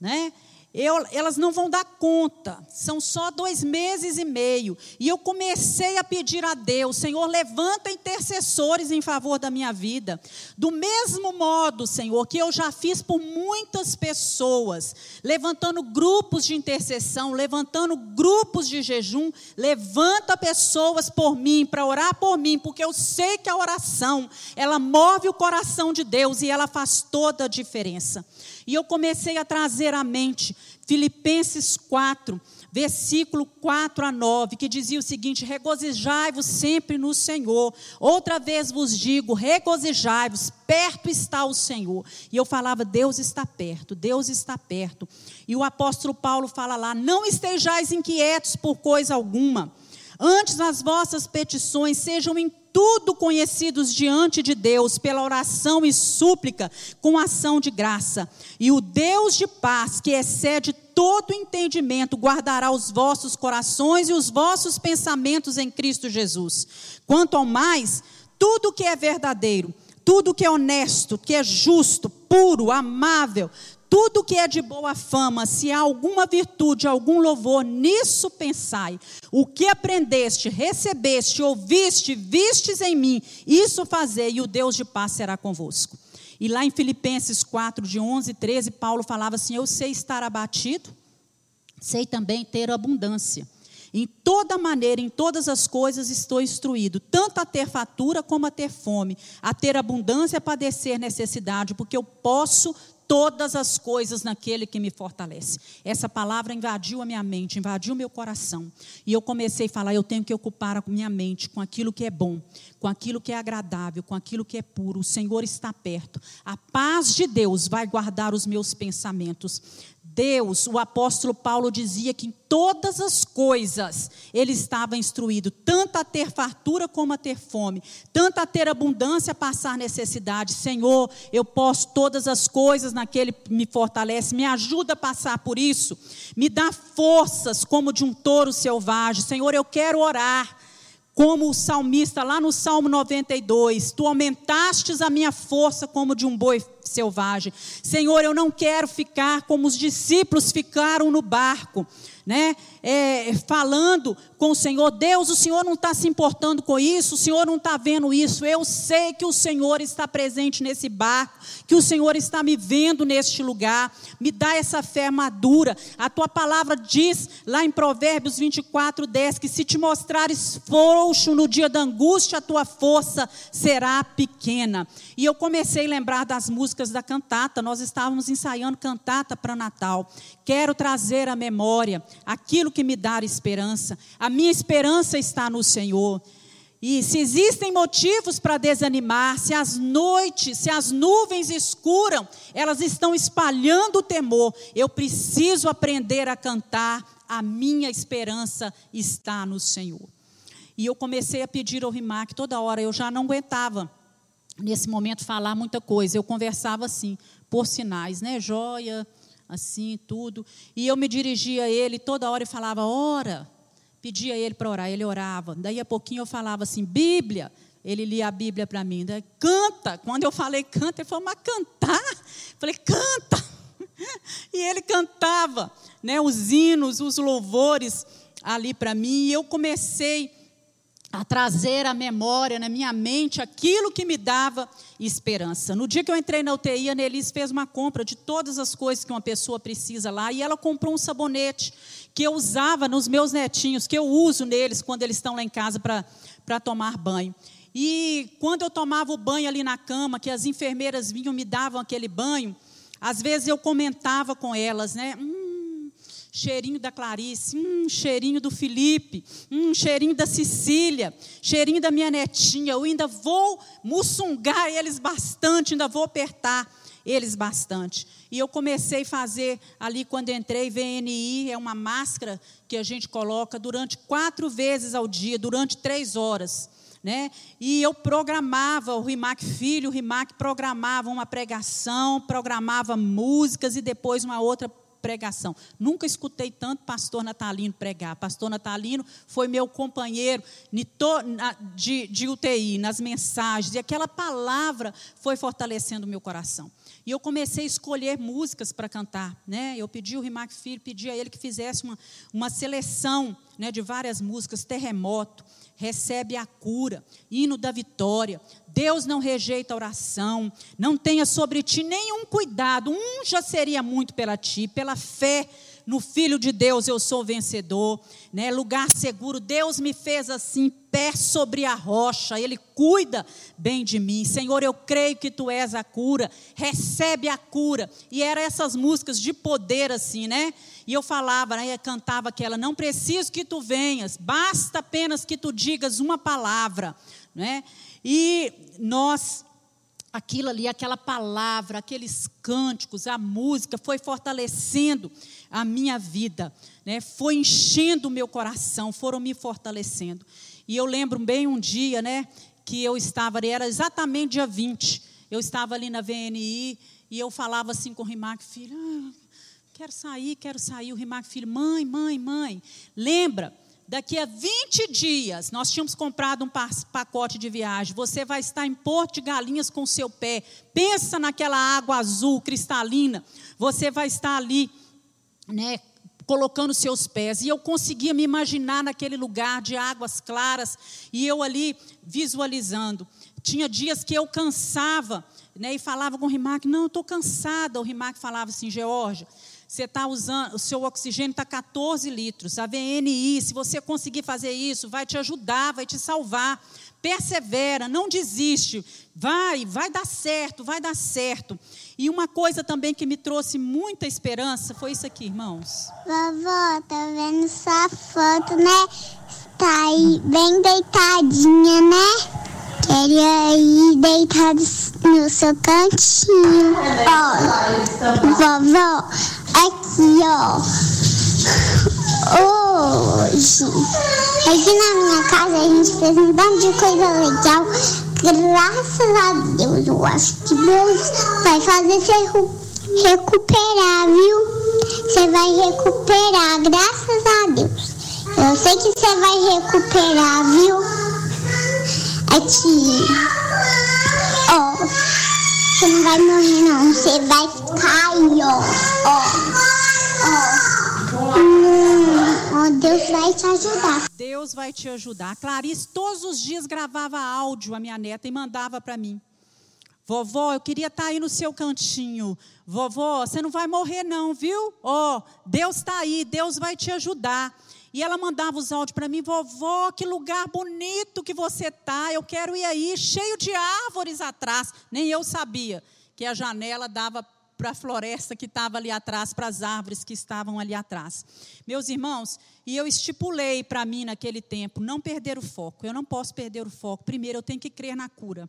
né? Eu, elas não vão dar conta, são só dois meses e meio. E eu comecei a pedir a Deus, Senhor, levanta intercessores em favor da minha vida. Do mesmo modo, Senhor, que eu já fiz por muitas pessoas, levantando grupos de intercessão, levantando grupos de jejum, levanta pessoas por mim, para orar por mim, porque eu sei que a oração, ela move o coração de Deus e ela faz toda a diferença. E eu comecei a trazer à mente Filipenses 4, versículo 4 a 9, que dizia o seguinte: Regozijai-vos sempre no Senhor. Outra vez vos digo: regozijai-vos, perto está o Senhor. E eu falava: Deus está perto, Deus está perto. E o apóstolo Paulo fala lá: Não estejais inquietos por coisa alguma. Antes as vossas petições sejam em tudo conhecidos diante de Deus pela oração e súplica com ação de graça. E o Deus de paz, que excede todo entendimento, guardará os vossos corações e os vossos pensamentos em Cristo Jesus. Quanto ao mais, tudo que é verdadeiro, tudo que é honesto, que é justo, puro, amável, tudo que é de boa fama, se há alguma virtude, algum louvor, nisso pensai. O que aprendeste, recebeste, ouviste, vistes em mim, isso fazei, e o Deus de paz será convosco. E lá em Filipenses 4, de 11 e 13, Paulo falava assim: Eu sei estar abatido, sei também ter abundância. Em toda maneira, em todas as coisas estou instruído, tanto a ter fatura como a ter fome, a ter abundância, a padecer necessidade, porque eu posso todas as coisas naquele que me fortalece. Essa palavra invadiu a minha mente, invadiu o meu coração. E eu comecei a falar: eu tenho que ocupar a minha mente com aquilo que é bom, com aquilo que é agradável, com aquilo que é puro. O Senhor está perto. A paz de Deus vai guardar os meus pensamentos. Deus, o apóstolo Paulo dizia que em todas as coisas ele estava instruído, tanto a ter fartura como a ter fome, tanto a ter abundância, a passar necessidade. Senhor, eu posso todas as coisas naquele que me fortalece, me ajuda a passar por isso, me dá forças como de um touro selvagem. Senhor, eu quero orar como o salmista lá no Salmo 92, tu aumentastes a minha força como de um boi selvagem. Senhor, eu não quero ficar como os discípulos ficaram no barco, né? É, falando com o Senhor, Deus, o Senhor não está se importando com isso, o Senhor não está vendo isso. Eu sei que o Senhor está presente nesse barco, que o Senhor está me vendo neste lugar. Me dá essa fé madura. A tua palavra diz lá em Provérbios 24, 10 que se te mostrares frouxo no dia da angústia, a tua força será pequena. E eu comecei a lembrar das músicas da cantata. Nós estávamos ensaiando cantata para Natal. Quero trazer à memória aquilo que me dá esperança. A minha esperança está no Senhor. E se existem motivos para desanimar, se as noites, se as nuvens escuram, elas estão espalhando o temor, eu preciso aprender a cantar, a minha esperança está no Senhor. E eu comecei a pedir ao Rimac toda hora, eu já não aguentava nesse momento falar muita coisa, eu conversava assim, por sinais, né? Joia, assim, tudo. E eu me dirigia a ele toda hora e falava: ora pedia ele para orar, ele orava. Daí a pouquinho eu falava assim, Bíblia. Ele lia a Bíblia para mim. Daí, canta. Quando eu falei canta, ele falou, mas cantar? Eu falei, canta. E ele cantava né, os hinos, os louvores ali para mim. E eu comecei a trazer à memória, na minha mente, aquilo que me dava esperança. No dia que eu entrei na UTI, a Nelise fez uma compra de todas as coisas que uma pessoa precisa lá, e ela comprou um sabonete que eu usava nos meus netinhos, que eu uso neles quando eles estão lá em casa para tomar banho. E quando eu tomava o banho ali na cama, que as enfermeiras vinham me davam aquele banho, às vezes eu comentava com elas, né? Hum, cheirinho da Clarice, hum, cheirinho do Felipe, hum, cheirinho da Cecília, cheirinho da minha netinha. Eu ainda vou mussungar eles bastante, ainda vou apertar eles bastante. E eu comecei a fazer ali quando entrei, VNI, é uma máscara que a gente coloca durante quatro vezes ao dia, durante três horas. Né? E eu programava, o Rimac Filho, o Rimac programava uma pregação, programava músicas e depois uma outra pregação. Nunca escutei tanto pastor Natalino pregar. Pastor Natalino foi meu companheiro de, de UTI, nas mensagens, e aquela palavra foi fortalecendo o meu coração. E eu comecei a escolher músicas para cantar. Né? Eu pedi o Rimac Filho, pedi a ele que fizesse uma, uma seleção né, de várias músicas, Terremoto, Recebe a Cura, Hino da Vitória, Deus não rejeita a oração, não tenha sobre ti nenhum cuidado, um já seria muito pela ti, pela fé no Filho de Deus eu sou vencedor, né? lugar seguro, Deus me fez assim, pé sobre a rocha, Ele cuida bem de mim, Senhor, eu creio que Tu és a cura, recebe a cura, e eram essas músicas de poder assim, né? E eu falava, né, cantava aquela, não preciso que Tu venhas, basta apenas que Tu digas uma palavra, né? E nós, aquilo ali, aquela palavra, aqueles cânticos, a música foi fortalecendo a minha vida, né? foi enchendo o meu coração, foram me fortalecendo. E eu lembro bem um dia, né, que eu estava ali, era exatamente dia 20, eu estava ali na VNI e eu falava assim com o Rimac, filho, ah, quero sair, quero sair. O Rimac, filho, mãe, mãe, mãe, lembra Daqui a 20 dias, nós tínhamos comprado um pacote de viagem. Você vai estar em Porto de Galinhas com seu pé. Pensa naquela água azul, cristalina. Você vai estar ali, né, colocando seus pés. E eu conseguia me imaginar naquele lugar de águas claras e eu ali visualizando. Tinha dias que eu cansava, né, e falava com o Rimac, não, eu estou cansada. O Rimac falava assim, Georgia, você está usando, o seu oxigênio está 14 litros. A VNI, se você conseguir fazer isso, vai te ajudar, vai te salvar. Persevera, não desiste. Vai, vai dar certo, vai dar certo. E uma coisa também que me trouxe muita esperança foi isso aqui, irmãos. Vovó, tá vendo sua foto, né? Está aí bem deitadinha, né? Queria ir deitado no seu cantinho. Ó, vovó, aqui, ó. Hoje, aqui na minha casa a gente fez um monte de coisa legal. Graças a Deus, eu acho que Deus vai fazer você recuperar, viu? Você vai recuperar, graças a Deus. Eu sei que você vai recuperar, viu? Aqui. Ó. Você não vai morrer, não. Você vai ficar aí, ó. Ó. Ó. Deus vai te ajudar. Deus vai te ajudar. A Clarice todos os dias gravava áudio, a minha neta, e mandava para mim. Vovó, eu queria estar tá aí no seu cantinho. Vovó, você não vai morrer, não, viu? Ó, oh, Deus está aí, Deus vai te ajudar. E ela mandava os áudios para mim, vovó, que lugar bonito que você tá. Eu quero ir aí, cheio de árvores atrás. Nem eu sabia que a janela dava a floresta que estava ali atrás, para as árvores que estavam ali atrás. Meus irmãos, e eu estipulei para mim naquele tempo, não perder o foco. Eu não posso perder o foco. Primeiro, eu tenho que crer na cura.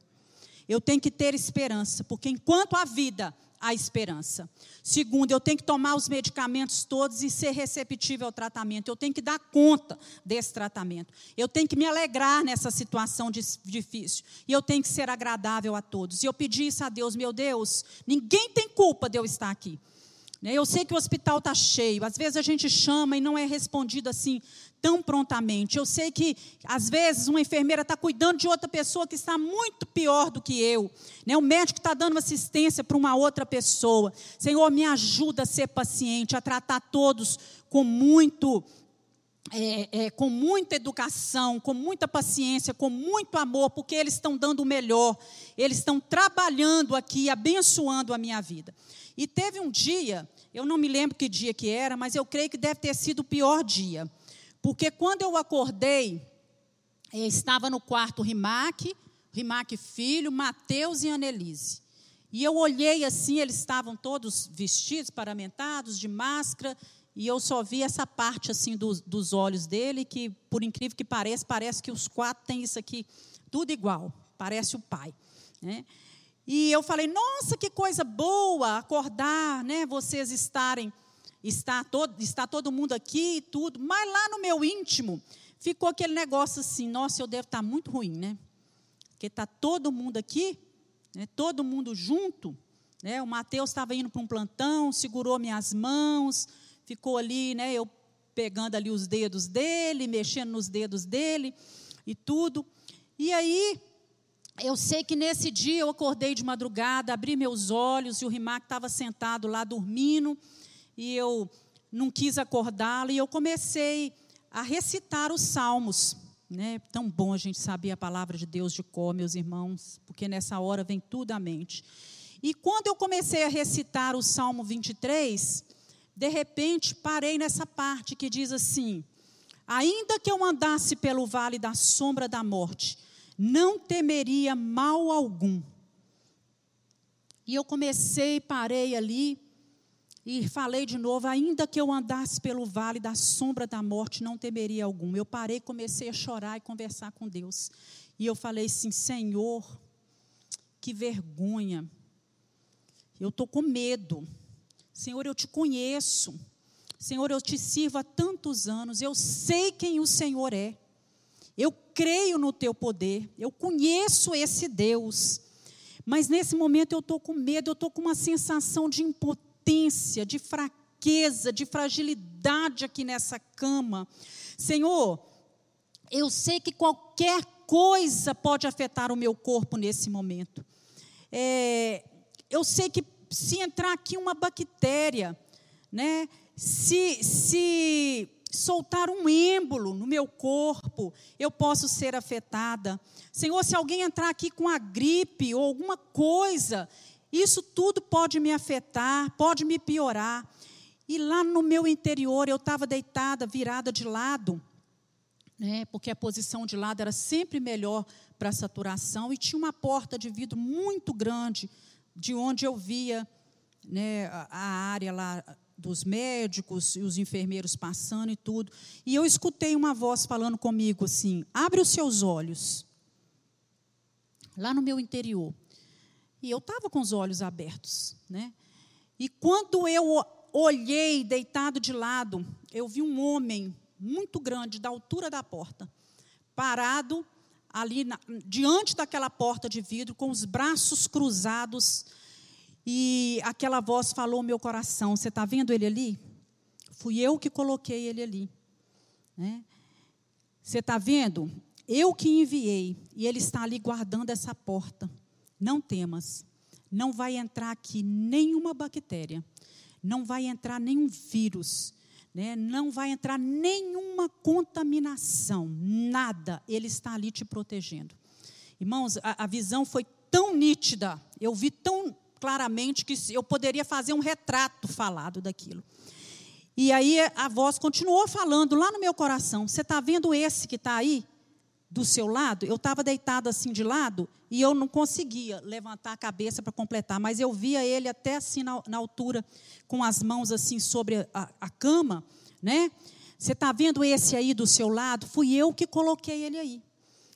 Eu tenho que ter esperança, porque enquanto há vida, há esperança. Segundo, eu tenho que tomar os medicamentos todos e ser receptível ao tratamento. Eu tenho que dar conta desse tratamento. Eu tenho que me alegrar nessa situação difícil. E eu tenho que ser agradável a todos. E eu pedi isso a Deus, meu Deus, ninguém tem culpa de eu estar aqui. Né? Eu sei que o hospital está cheio, às vezes a gente chama e não é respondido assim tão prontamente. Eu sei que, às vezes, uma enfermeira está cuidando de outra pessoa que está muito pior do que eu. Né? O médico está dando assistência para uma outra pessoa. Senhor, me ajuda a ser paciente, a tratar todos com muito. É, é, com muita educação, com muita paciência, com muito amor, porque eles estão dando o melhor, eles estão trabalhando aqui, abençoando a minha vida. E teve um dia, eu não me lembro que dia que era, mas eu creio que deve ter sido o pior dia. Porque quando eu acordei, eh, estava no quarto Rimac, Rimac filho, Mateus e Annelise. E eu olhei assim, eles estavam todos vestidos, paramentados, de máscara, e eu só vi essa parte assim dos, dos olhos dele, que por incrível que pareça, parece que os quatro têm isso aqui, tudo igual, parece o pai. Né? E eu falei, nossa, que coisa boa acordar, né? Vocês estarem, está todo, está todo mundo aqui e tudo. Mas lá no meu íntimo ficou aquele negócio assim, nossa, eu devo estar muito ruim, né? Porque está todo mundo aqui, né? todo mundo junto. Né? O Mateus estava indo para um plantão, segurou minhas mãos, ficou ali, né? Eu pegando ali os dedos dele, mexendo nos dedos dele e tudo. E aí eu sei que nesse dia eu acordei de madrugada, abri meus olhos e o Rimac estava sentado lá dormindo e eu não quis acordá-lo e eu comecei a recitar os salmos. Né? Tão bom a gente saber a palavra de Deus de cor, meus irmãos, porque nessa hora vem tudo à mente. E quando eu comecei a recitar o Salmo 23, de repente parei nessa parte que diz assim: Ainda que eu andasse pelo vale da sombra da morte, não temeria mal algum. E eu comecei, parei ali e falei de novo, ainda que eu andasse pelo vale da sombra da morte, não temeria algum. Eu parei, comecei a chorar e conversar com Deus. E eu falei assim: Senhor, que vergonha. Eu estou com medo. Senhor, eu te conheço. Senhor, eu te sirvo há tantos anos. Eu sei quem o Senhor é. Eu creio no teu poder, eu conheço esse Deus. Mas nesse momento eu estou com medo, eu estou com uma sensação de impotência, de fraqueza, de fragilidade aqui nessa cama. Senhor, eu sei que qualquer coisa pode afetar o meu corpo nesse momento. É, eu sei que se entrar aqui uma bactéria, né, se, se soltar um êmbolo no meu corpo, eu posso ser afetada. Senhor, se alguém entrar aqui com a gripe ou alguma coisa, isso tudo pode me afetar, pode me piorar. E lá no meu interior, eu estava deitada, virada de lado, né, porque a posição de lado era sempre melhor para a saturação, e tinha uma porta de vidro muito grande, de onde eu via né, a área lá dos médicos e os enfermeiros passando e tudo. E eu escutei uma voz falando comigo assim: abre os seus olhos. Lá no meu interior. E eu estava com os olhos abertos. Né? E quando eu olhei, deitado de lado, eu vi um homem muito grande, da altura da porta, parado ali na, diante daquela porta de vidro, com os braços cruzados e aquela voz falou ao meu coração: Você está vendo ele ali? Fui eu que coloquei ele ali. Né? Você está vendo? Eu que enviei. E ele está ali guardando essa porta. Não temas. Não vai entrar aqui nenhuma bactéria. Não vai entrar nenhum vírus. Né? Não vai entrar nenhuma contaminação. Nada. Ele está ali te protegendo. Irmãos, a, a visão foi tão nítida. Eu vi tão claramente que eu poderia fazer um retrato falado daquilo. E aí a voz continuou falando lá no meu coração: Você está vendo esse que está aí? Do seu lado, eu estava deitada assim de lado e eu não conseguia levantar a cabeça para completar, mas eu via ele até assim na, na altura, com as mãos assim sobre a, a cama, né? Você está vendo esse aí do seu lado? Fui eu que coloquei ele aí.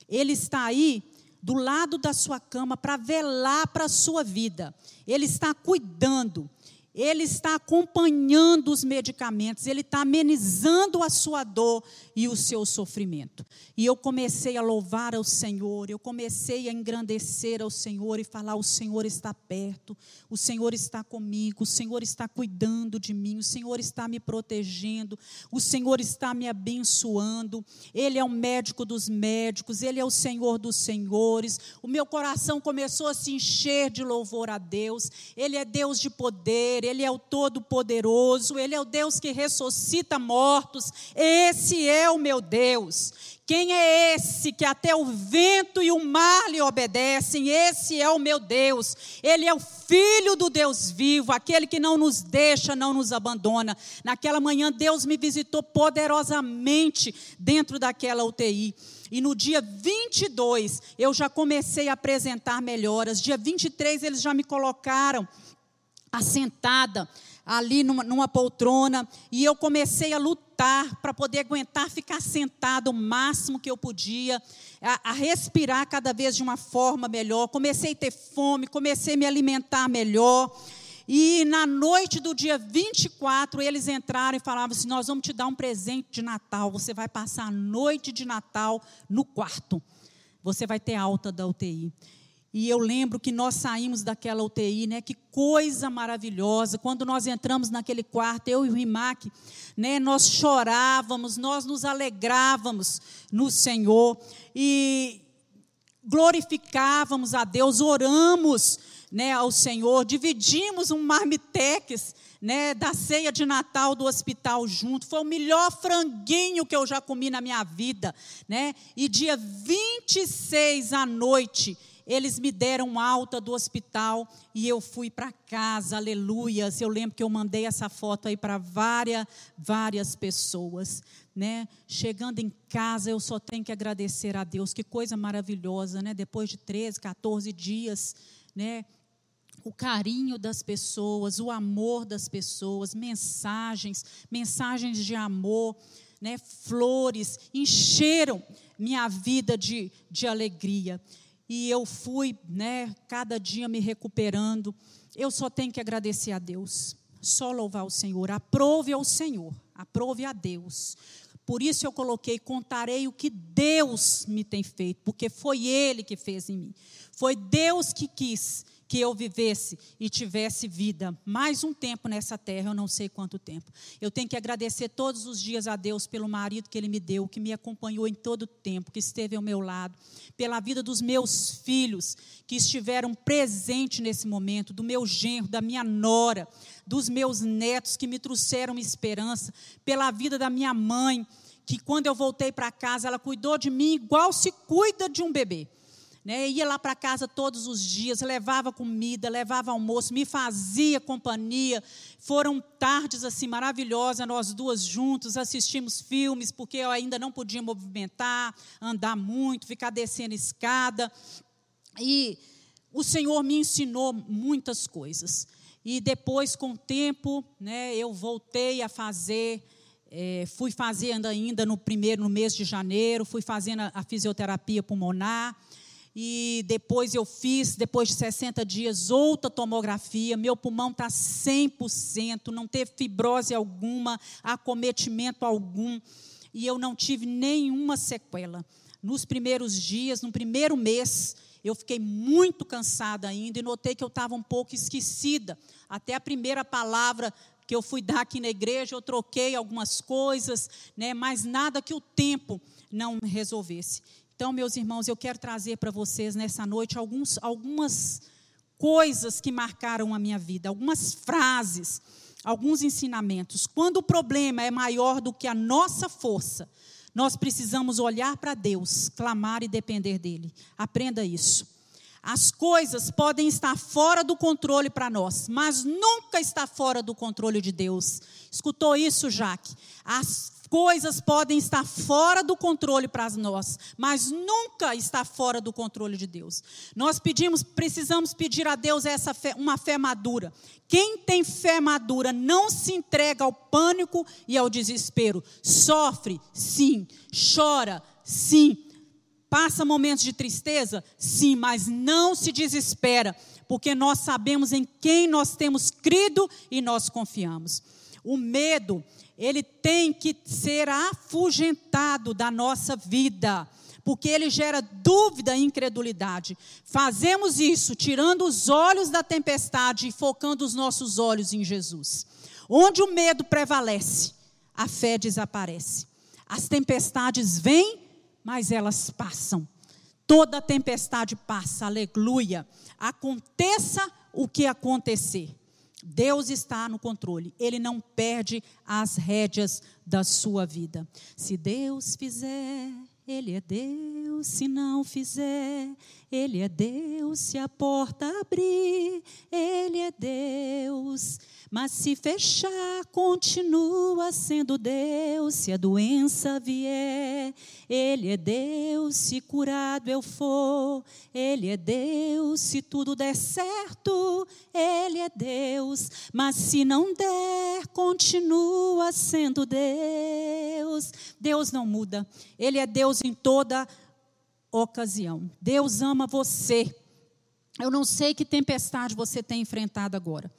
Ele está aí do lado da sua cama para velar para a sua vida. Ele está cuidando. Ele está acompanhando os medicamentos, ele está amenizando a sua dor e o seu sofrimento. E eu comecei a louvar ao Senhor, eu comecei a engrandecer ao Senhor e falar: o Senhor está perto, o Senhor está comigo, o Senhor está cuidando de mim, o Senhor está me protegendo, o Senhor está me abençoando. Ele é o médico dos médicos, ele é o Senhor dos senhores. O meu coração começou a se encher de louvor a Deus. Ele é Deus de poder, ele é o Todo-Poderoso, Ele é o Deus que ressuscita mortos. Esse é o meu Deus. Quem é esse que até o vento e o mar lhe obedecem? Esse é o meu Deus. Ele é o Filho do Deus vivo, aquele que não nos deixa, não nos abandona. Naquela manhã, Deus me visitou poderosamente dentro daquela UTI. E no dia 22, eu já comecei a apresentar melhoras. Dia 23, eles já me colocaram assentada ali numa, numa, poltrona e eu comecei a lutar para poder aguentar ficar sentada o máximo que eu podia, a, a, respirar cada vez de uma forma melhor. Comecei a ter fome, comecei a me alimentar melhor. E na noite do dia 24, eles entraram e falavam assim: Nós vamos te dar um presente de Natal. Você vai passar a noite de Natal no quarto. Você vai ter alta da UTI. E eu lembro que nós saímos daquela UTI, né? Que coisa maravilhosa. Quando nós entramos naquele quarto, eu e o Rimac, né? Nós chorávamos, nós nos alegrávamos no Senhor e glorificávamos a Deus, oramos, né, ao Senhor, dividimos um marmitex, né, da ceia de Natal do hospital junto. Foi o melhor franguinho que eu já comi na minha vida, né? E dia 26 à noite, eles me deram alta do hospital e eu fui para casa, aleluias. Eu lembro que eu mandei essa foto aí para várias, várias pessoas. Né? Chegando em casa, eu só tenho que agradecer a Deus. Que coisa maravilhosa, né? Depois de 13, 14 dias, né? o carinho das pessoas, o amor das pessoas, mensagens, mensagens de amor, né, flores, encheram minha vida de, de alegria e eu fui, né, cada dia me recuperando. Eu só tenho que agradecer a Deus, só louvar o Senhor. Aprove ao Senhor, aprove a Deus. Por isso eu coloquei: contarei o que Deus me tem feito, porque foi Ele que fez em mim. Foi Deus que quis que eu vivesse e tivesse vida mais um tempo nessa terra, eu não sei quanto tempo. Eu tenho que agradecer todos os dias a Deus pelo marido que Ele me deu, que me acompanhou em todo o tempo, que esteve ao meu lado, pela vida dos meus filhos que estiveram presentes nesse momento, do meu genro, da minha nora, dos meus netos que me trouxeram esperança, pela vida da minha mãe, que quando eu voltei para casa, ela cuidou de mim igual se cuida de um bebê. Né, ia lá para casa todos os dias, levava comida, levava almoço, me fazia companhia. Foram tardes assim maravilhosas, nós duas juntos assistimos filmes, porque eu ainda não podia movimentar, andar muito, ficar descendo escada. E o Senhor me ensinou muitas coisas. E depois, com o tempo, né, eu voltei a fazer é, fui fazendo ainda no primeiro, no mês de janeiro, fui fazendo a, a fisioterapia pulmonar. E depois eu fiz, depois de 60 dias, outra tomografia. Meu pulmão está 100%, não teve fibrose alguma, acometimento algum. E eu não tive nenhuma sequela. Nos primeiros dias, no primeiro mês, eu fiquei muito cansada ainda e notei que eu estava um pouco esquecida. Até a primeira palavra que eu fui dar aqui na igreja, eu troquei algumas coisas, né, mas nada que o tempo não resolvesse. Então, meus irmãos, eu quero trazer para vocês nessa noite alguns, algumas coisas que marcaram a minha vida, algumas frases, alguns ensinamentos. Quando o problema é maior do que a nossa força, nós precisamos olhar para Deus, clamar e depender dEle. Aprenda isso. As coisas podem estar fora do controle para nós, mas nunca está fora do controle de Deus. Escutou isso, Jaque? As coisas podem estar fora do controle para nós, mas nunca está fora do controle de Deus. Nós pedimos, precisamos pedir a Deus essa fé, uma fé madura. Quem tem fé madura não se entrega ao pânico e ao desespero. Sofre, sim. Chora, sim. Passa momentos de tristeza, sim, mas não se desespera, porque nós sabemos em quem nós temos crido e nós confiamos. O medo ele tem que ser afugentado da nossa vida, porque ele gera dúvida e incredulidade. Fazemos isso tirando os olhos da tempestade e focando os nossos olhos em Jesus. Onde o medo prevalece, a fé desaparece. As tempestades vêm, mas elas passam. Toda tempestade passa, aleluia. Aconteça o que acontecer. Deus está no controle, Ele não perde as rédeas da sua vida. Se Deus fizer, Ele é Deus, se não fizer, Ele é Deus, se a porta abrir, Ele é Deus. Mas se fechar, continua sendo Deus. Se a doença vier, Ele é Deus. Se curado eu for, Ele é Deus. Se tudo der certo, Ele é Deus. Mas se não der, continua sendo Deus. Deus não muda. Ele é Deus em toda ocasião. Deus ama você. Eu não sei que tempestade você tem enfrentado agora.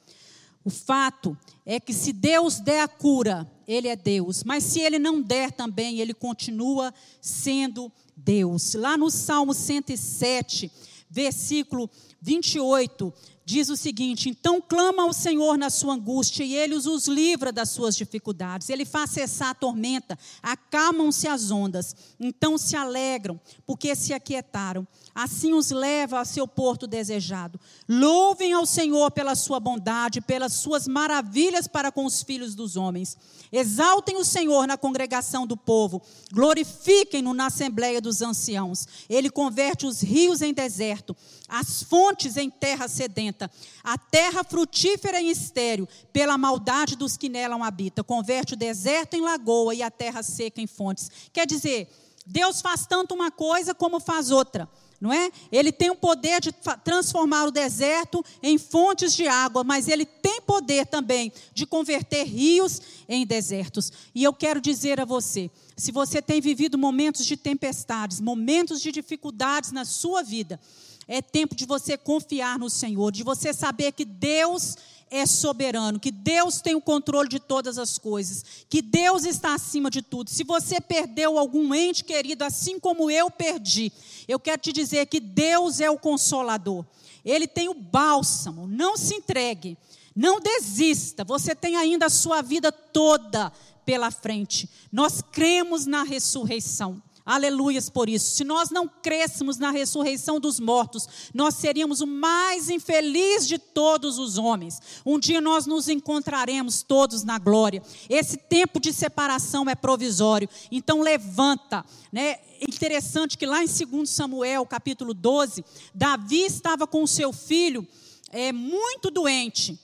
O fato é que se Deus der a cura, Ele é Deus. Mas se Ele não der também, Ele continua sendo Deus. Lá no Salmo 107, versículo 28, diz o seguinte: Então clama ao Senhor na sua angústia, e Ele os livra das suas dificuldades. Ele faz cessar a tormenta, acalmam-se as ondas. Então se alegram, porque se aquietaram assim os leva a seu porto desejado. Louvem ao Senhor pela sua bondade, pelas suas maravilhas para com os filhos dos homens. Exaltem o Senhor na congregação do povo, glorifiquem-no na assembleia dos anciãos. Ele converte os rios em deserto, as fontes em terra sedenta, a terra frutífera em estéreo, pela maldade dos que nela habitam. Converte o deserto em lagoa e a terra seca em fontes. Quer dizer, Deus faz tanto uma coisa como faz outra não é? Ele tem o poder de transformar o deserto em fontes de água, mas ele tem poder também de converter rios em desertos. E eu quero dizer a você, se você tem vivido momentos de tempestades, momentos de dificuldades na sua vida, é tempo de você confiar no Senhor, de você saber que Deus é soberano, que Deus tem o controle de todas as coisas, que Deus está acima de tudo. Se você perdeu algum ente querido, assim como eu perdi, eu quero te dizer que Deus é o consolador. Ele tem o bálsamo. Não se entregue. Não desista. Você tem ainda a sua vida toda pela frente. Nós cremos na ressurreição. Aleluias por isso. Se nós não crêssemos na ressurreição dos mortos, nós seríamos o mais infeliz de todos os homens. Um dia nós nos encontraremos todos na glória. Esse tempo de separação é provisório. Então levanta, né? Interessante que lá em 2 Samuel, capítulo 12, Davi estava com seu filho é, muito doente.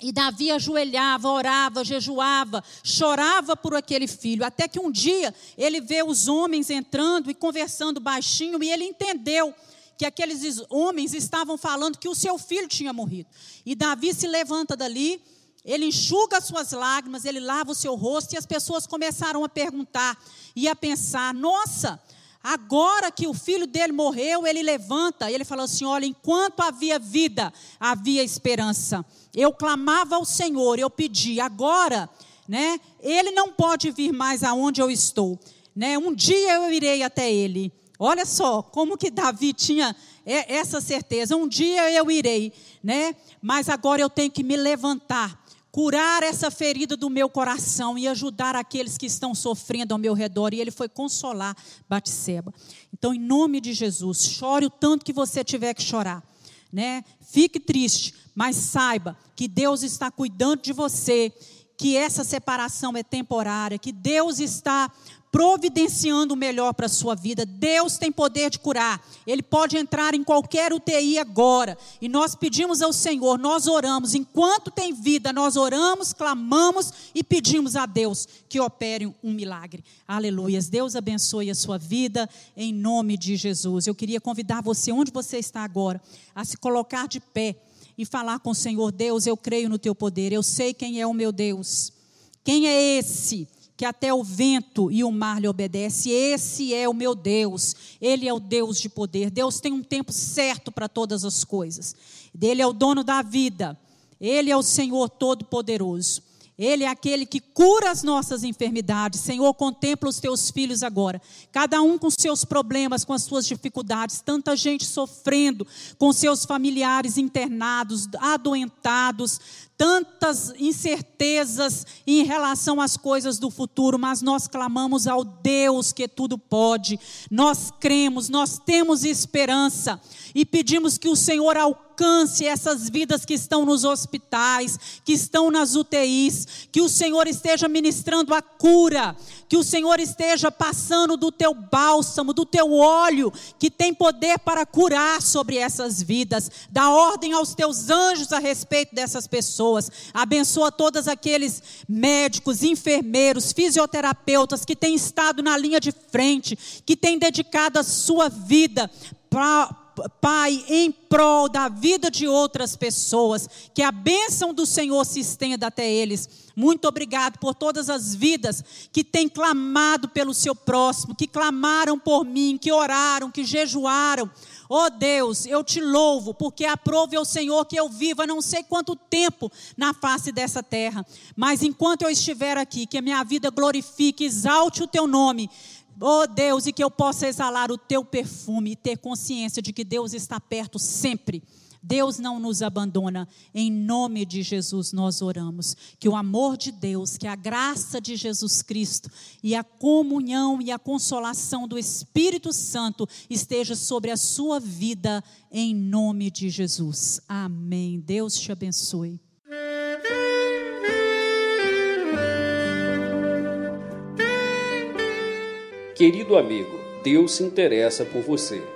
E Davi ajoelhava, orava, jejuava, chorava por aquele filho, até que um dia ele vê os homens entrando e conversando baixinho, e ele entendeu que aqueles homens estavam falando que o seu filho tinha morrido. E Davi se levanta dali, ele enxuga as suas lágrimas, ele lava o seu rosto, e as pessoas começaram a perguntar e a pensar: nossa, Agora que o filho dele morreu, ele levanta e ele fala assim: Olha, enquanto havia vida, havia esperança. Eu clamava ao Senhor, eu pedi. Agora, né? Ele não pode vir mais aonde eu estou, né? Um dia eu irei até ele. Olha só como que Davi tinha essa certeza. Um dia eu irei, né? Mas agora eu tenho que me levantar curar essa ferida do meu coração e ajudar aqueles que estão sofrendo ao meu redor. E ele foi consolar Batseba. Então, em nome de Jesus, chore o tanto que você tiver que chorar, né? Fique triste, mas saiba que Deus está cuidando de você, que essa separação é temporária, que Deus está providenciando o melhor para a sua vida. Deus tem poder de curar. Ele pode entrar em qualquer UTI agora. E nós pedimos ao Senhor, nós oramos. Enquanto tem vida, nós oramos, clamamos e pedimos a Deus que opere um milagre. Aleluias. Deus abençoe a sua vida em nome de Jesus. Eu queria convidar você, onde você está agora, a se colocar de pé e falar com o Senhor: Deus, eu creio no teu poder. Eu sei quem é o meu Deus. Quem é esse? Que até o vento e o mar lhe obedece. Esse é o meu Deus. Ele é o Deus de poder. Deus tem um tempo certo para todas as coisas. Ele é o dono da vida. Ele é o Senhor todo-poderoso. Ele é aquele que cura as nossas enfermidades. Senhor, contempla os teus filhos agora. Cada um com seus problemas, com as suas dificuldades. Tanta gente sofrendo, com seus familiares internados, adoentados tantas incertezas em relação às coisas do futuro, mas nós clamamos ao Deus que tudo pode. Nós cremos, nós temos esperança e pedimos que o Senhor alcance essas vidas que estão nos hospitais, que estão nas UTIs, que o Senhor esteja ministrando a cura, que o Senhor esteja passando do teu bálsamo, do teu óleo, que tem poder para curar sobre essas vidas. Dá ordem aos teus anjos a respeito dessas pessoas. Abençoa todos aqueles médicos, enfermeiros, fisioterapeutas que têm estado na linha de frente, que têm dedicado a sua vida para Pai, em prol da vida de outras pessoas, que a bênção do Senhor se estenda até eles. Muito obrigado por todas as vidas que têm clamado pelo seu próximo, que clamaram por mim, que oraram, que jejuaram. Oh Deus, eu te louvo, porque aprove ao Senhor que eu viva não sei quanto tempo na face dessa terra, mas enquanto eu estiver aqui, que a minha vida glorifique, exalte o teu nome Oh Deus, e que eu possa exalar o teu perfume e ter consciência de que Deus está perto sempre. Deus não nos abandona. Em nome de Jesus nós oramos. Que o amor de Deus, que a graça de Jesus Cristo e a comunhão e a consolação do Espírito Santo esteja sobre a sua vida, em nome de Jesus. Amém. Deus te abençoe. Querido amigo, Deus se interessa por você.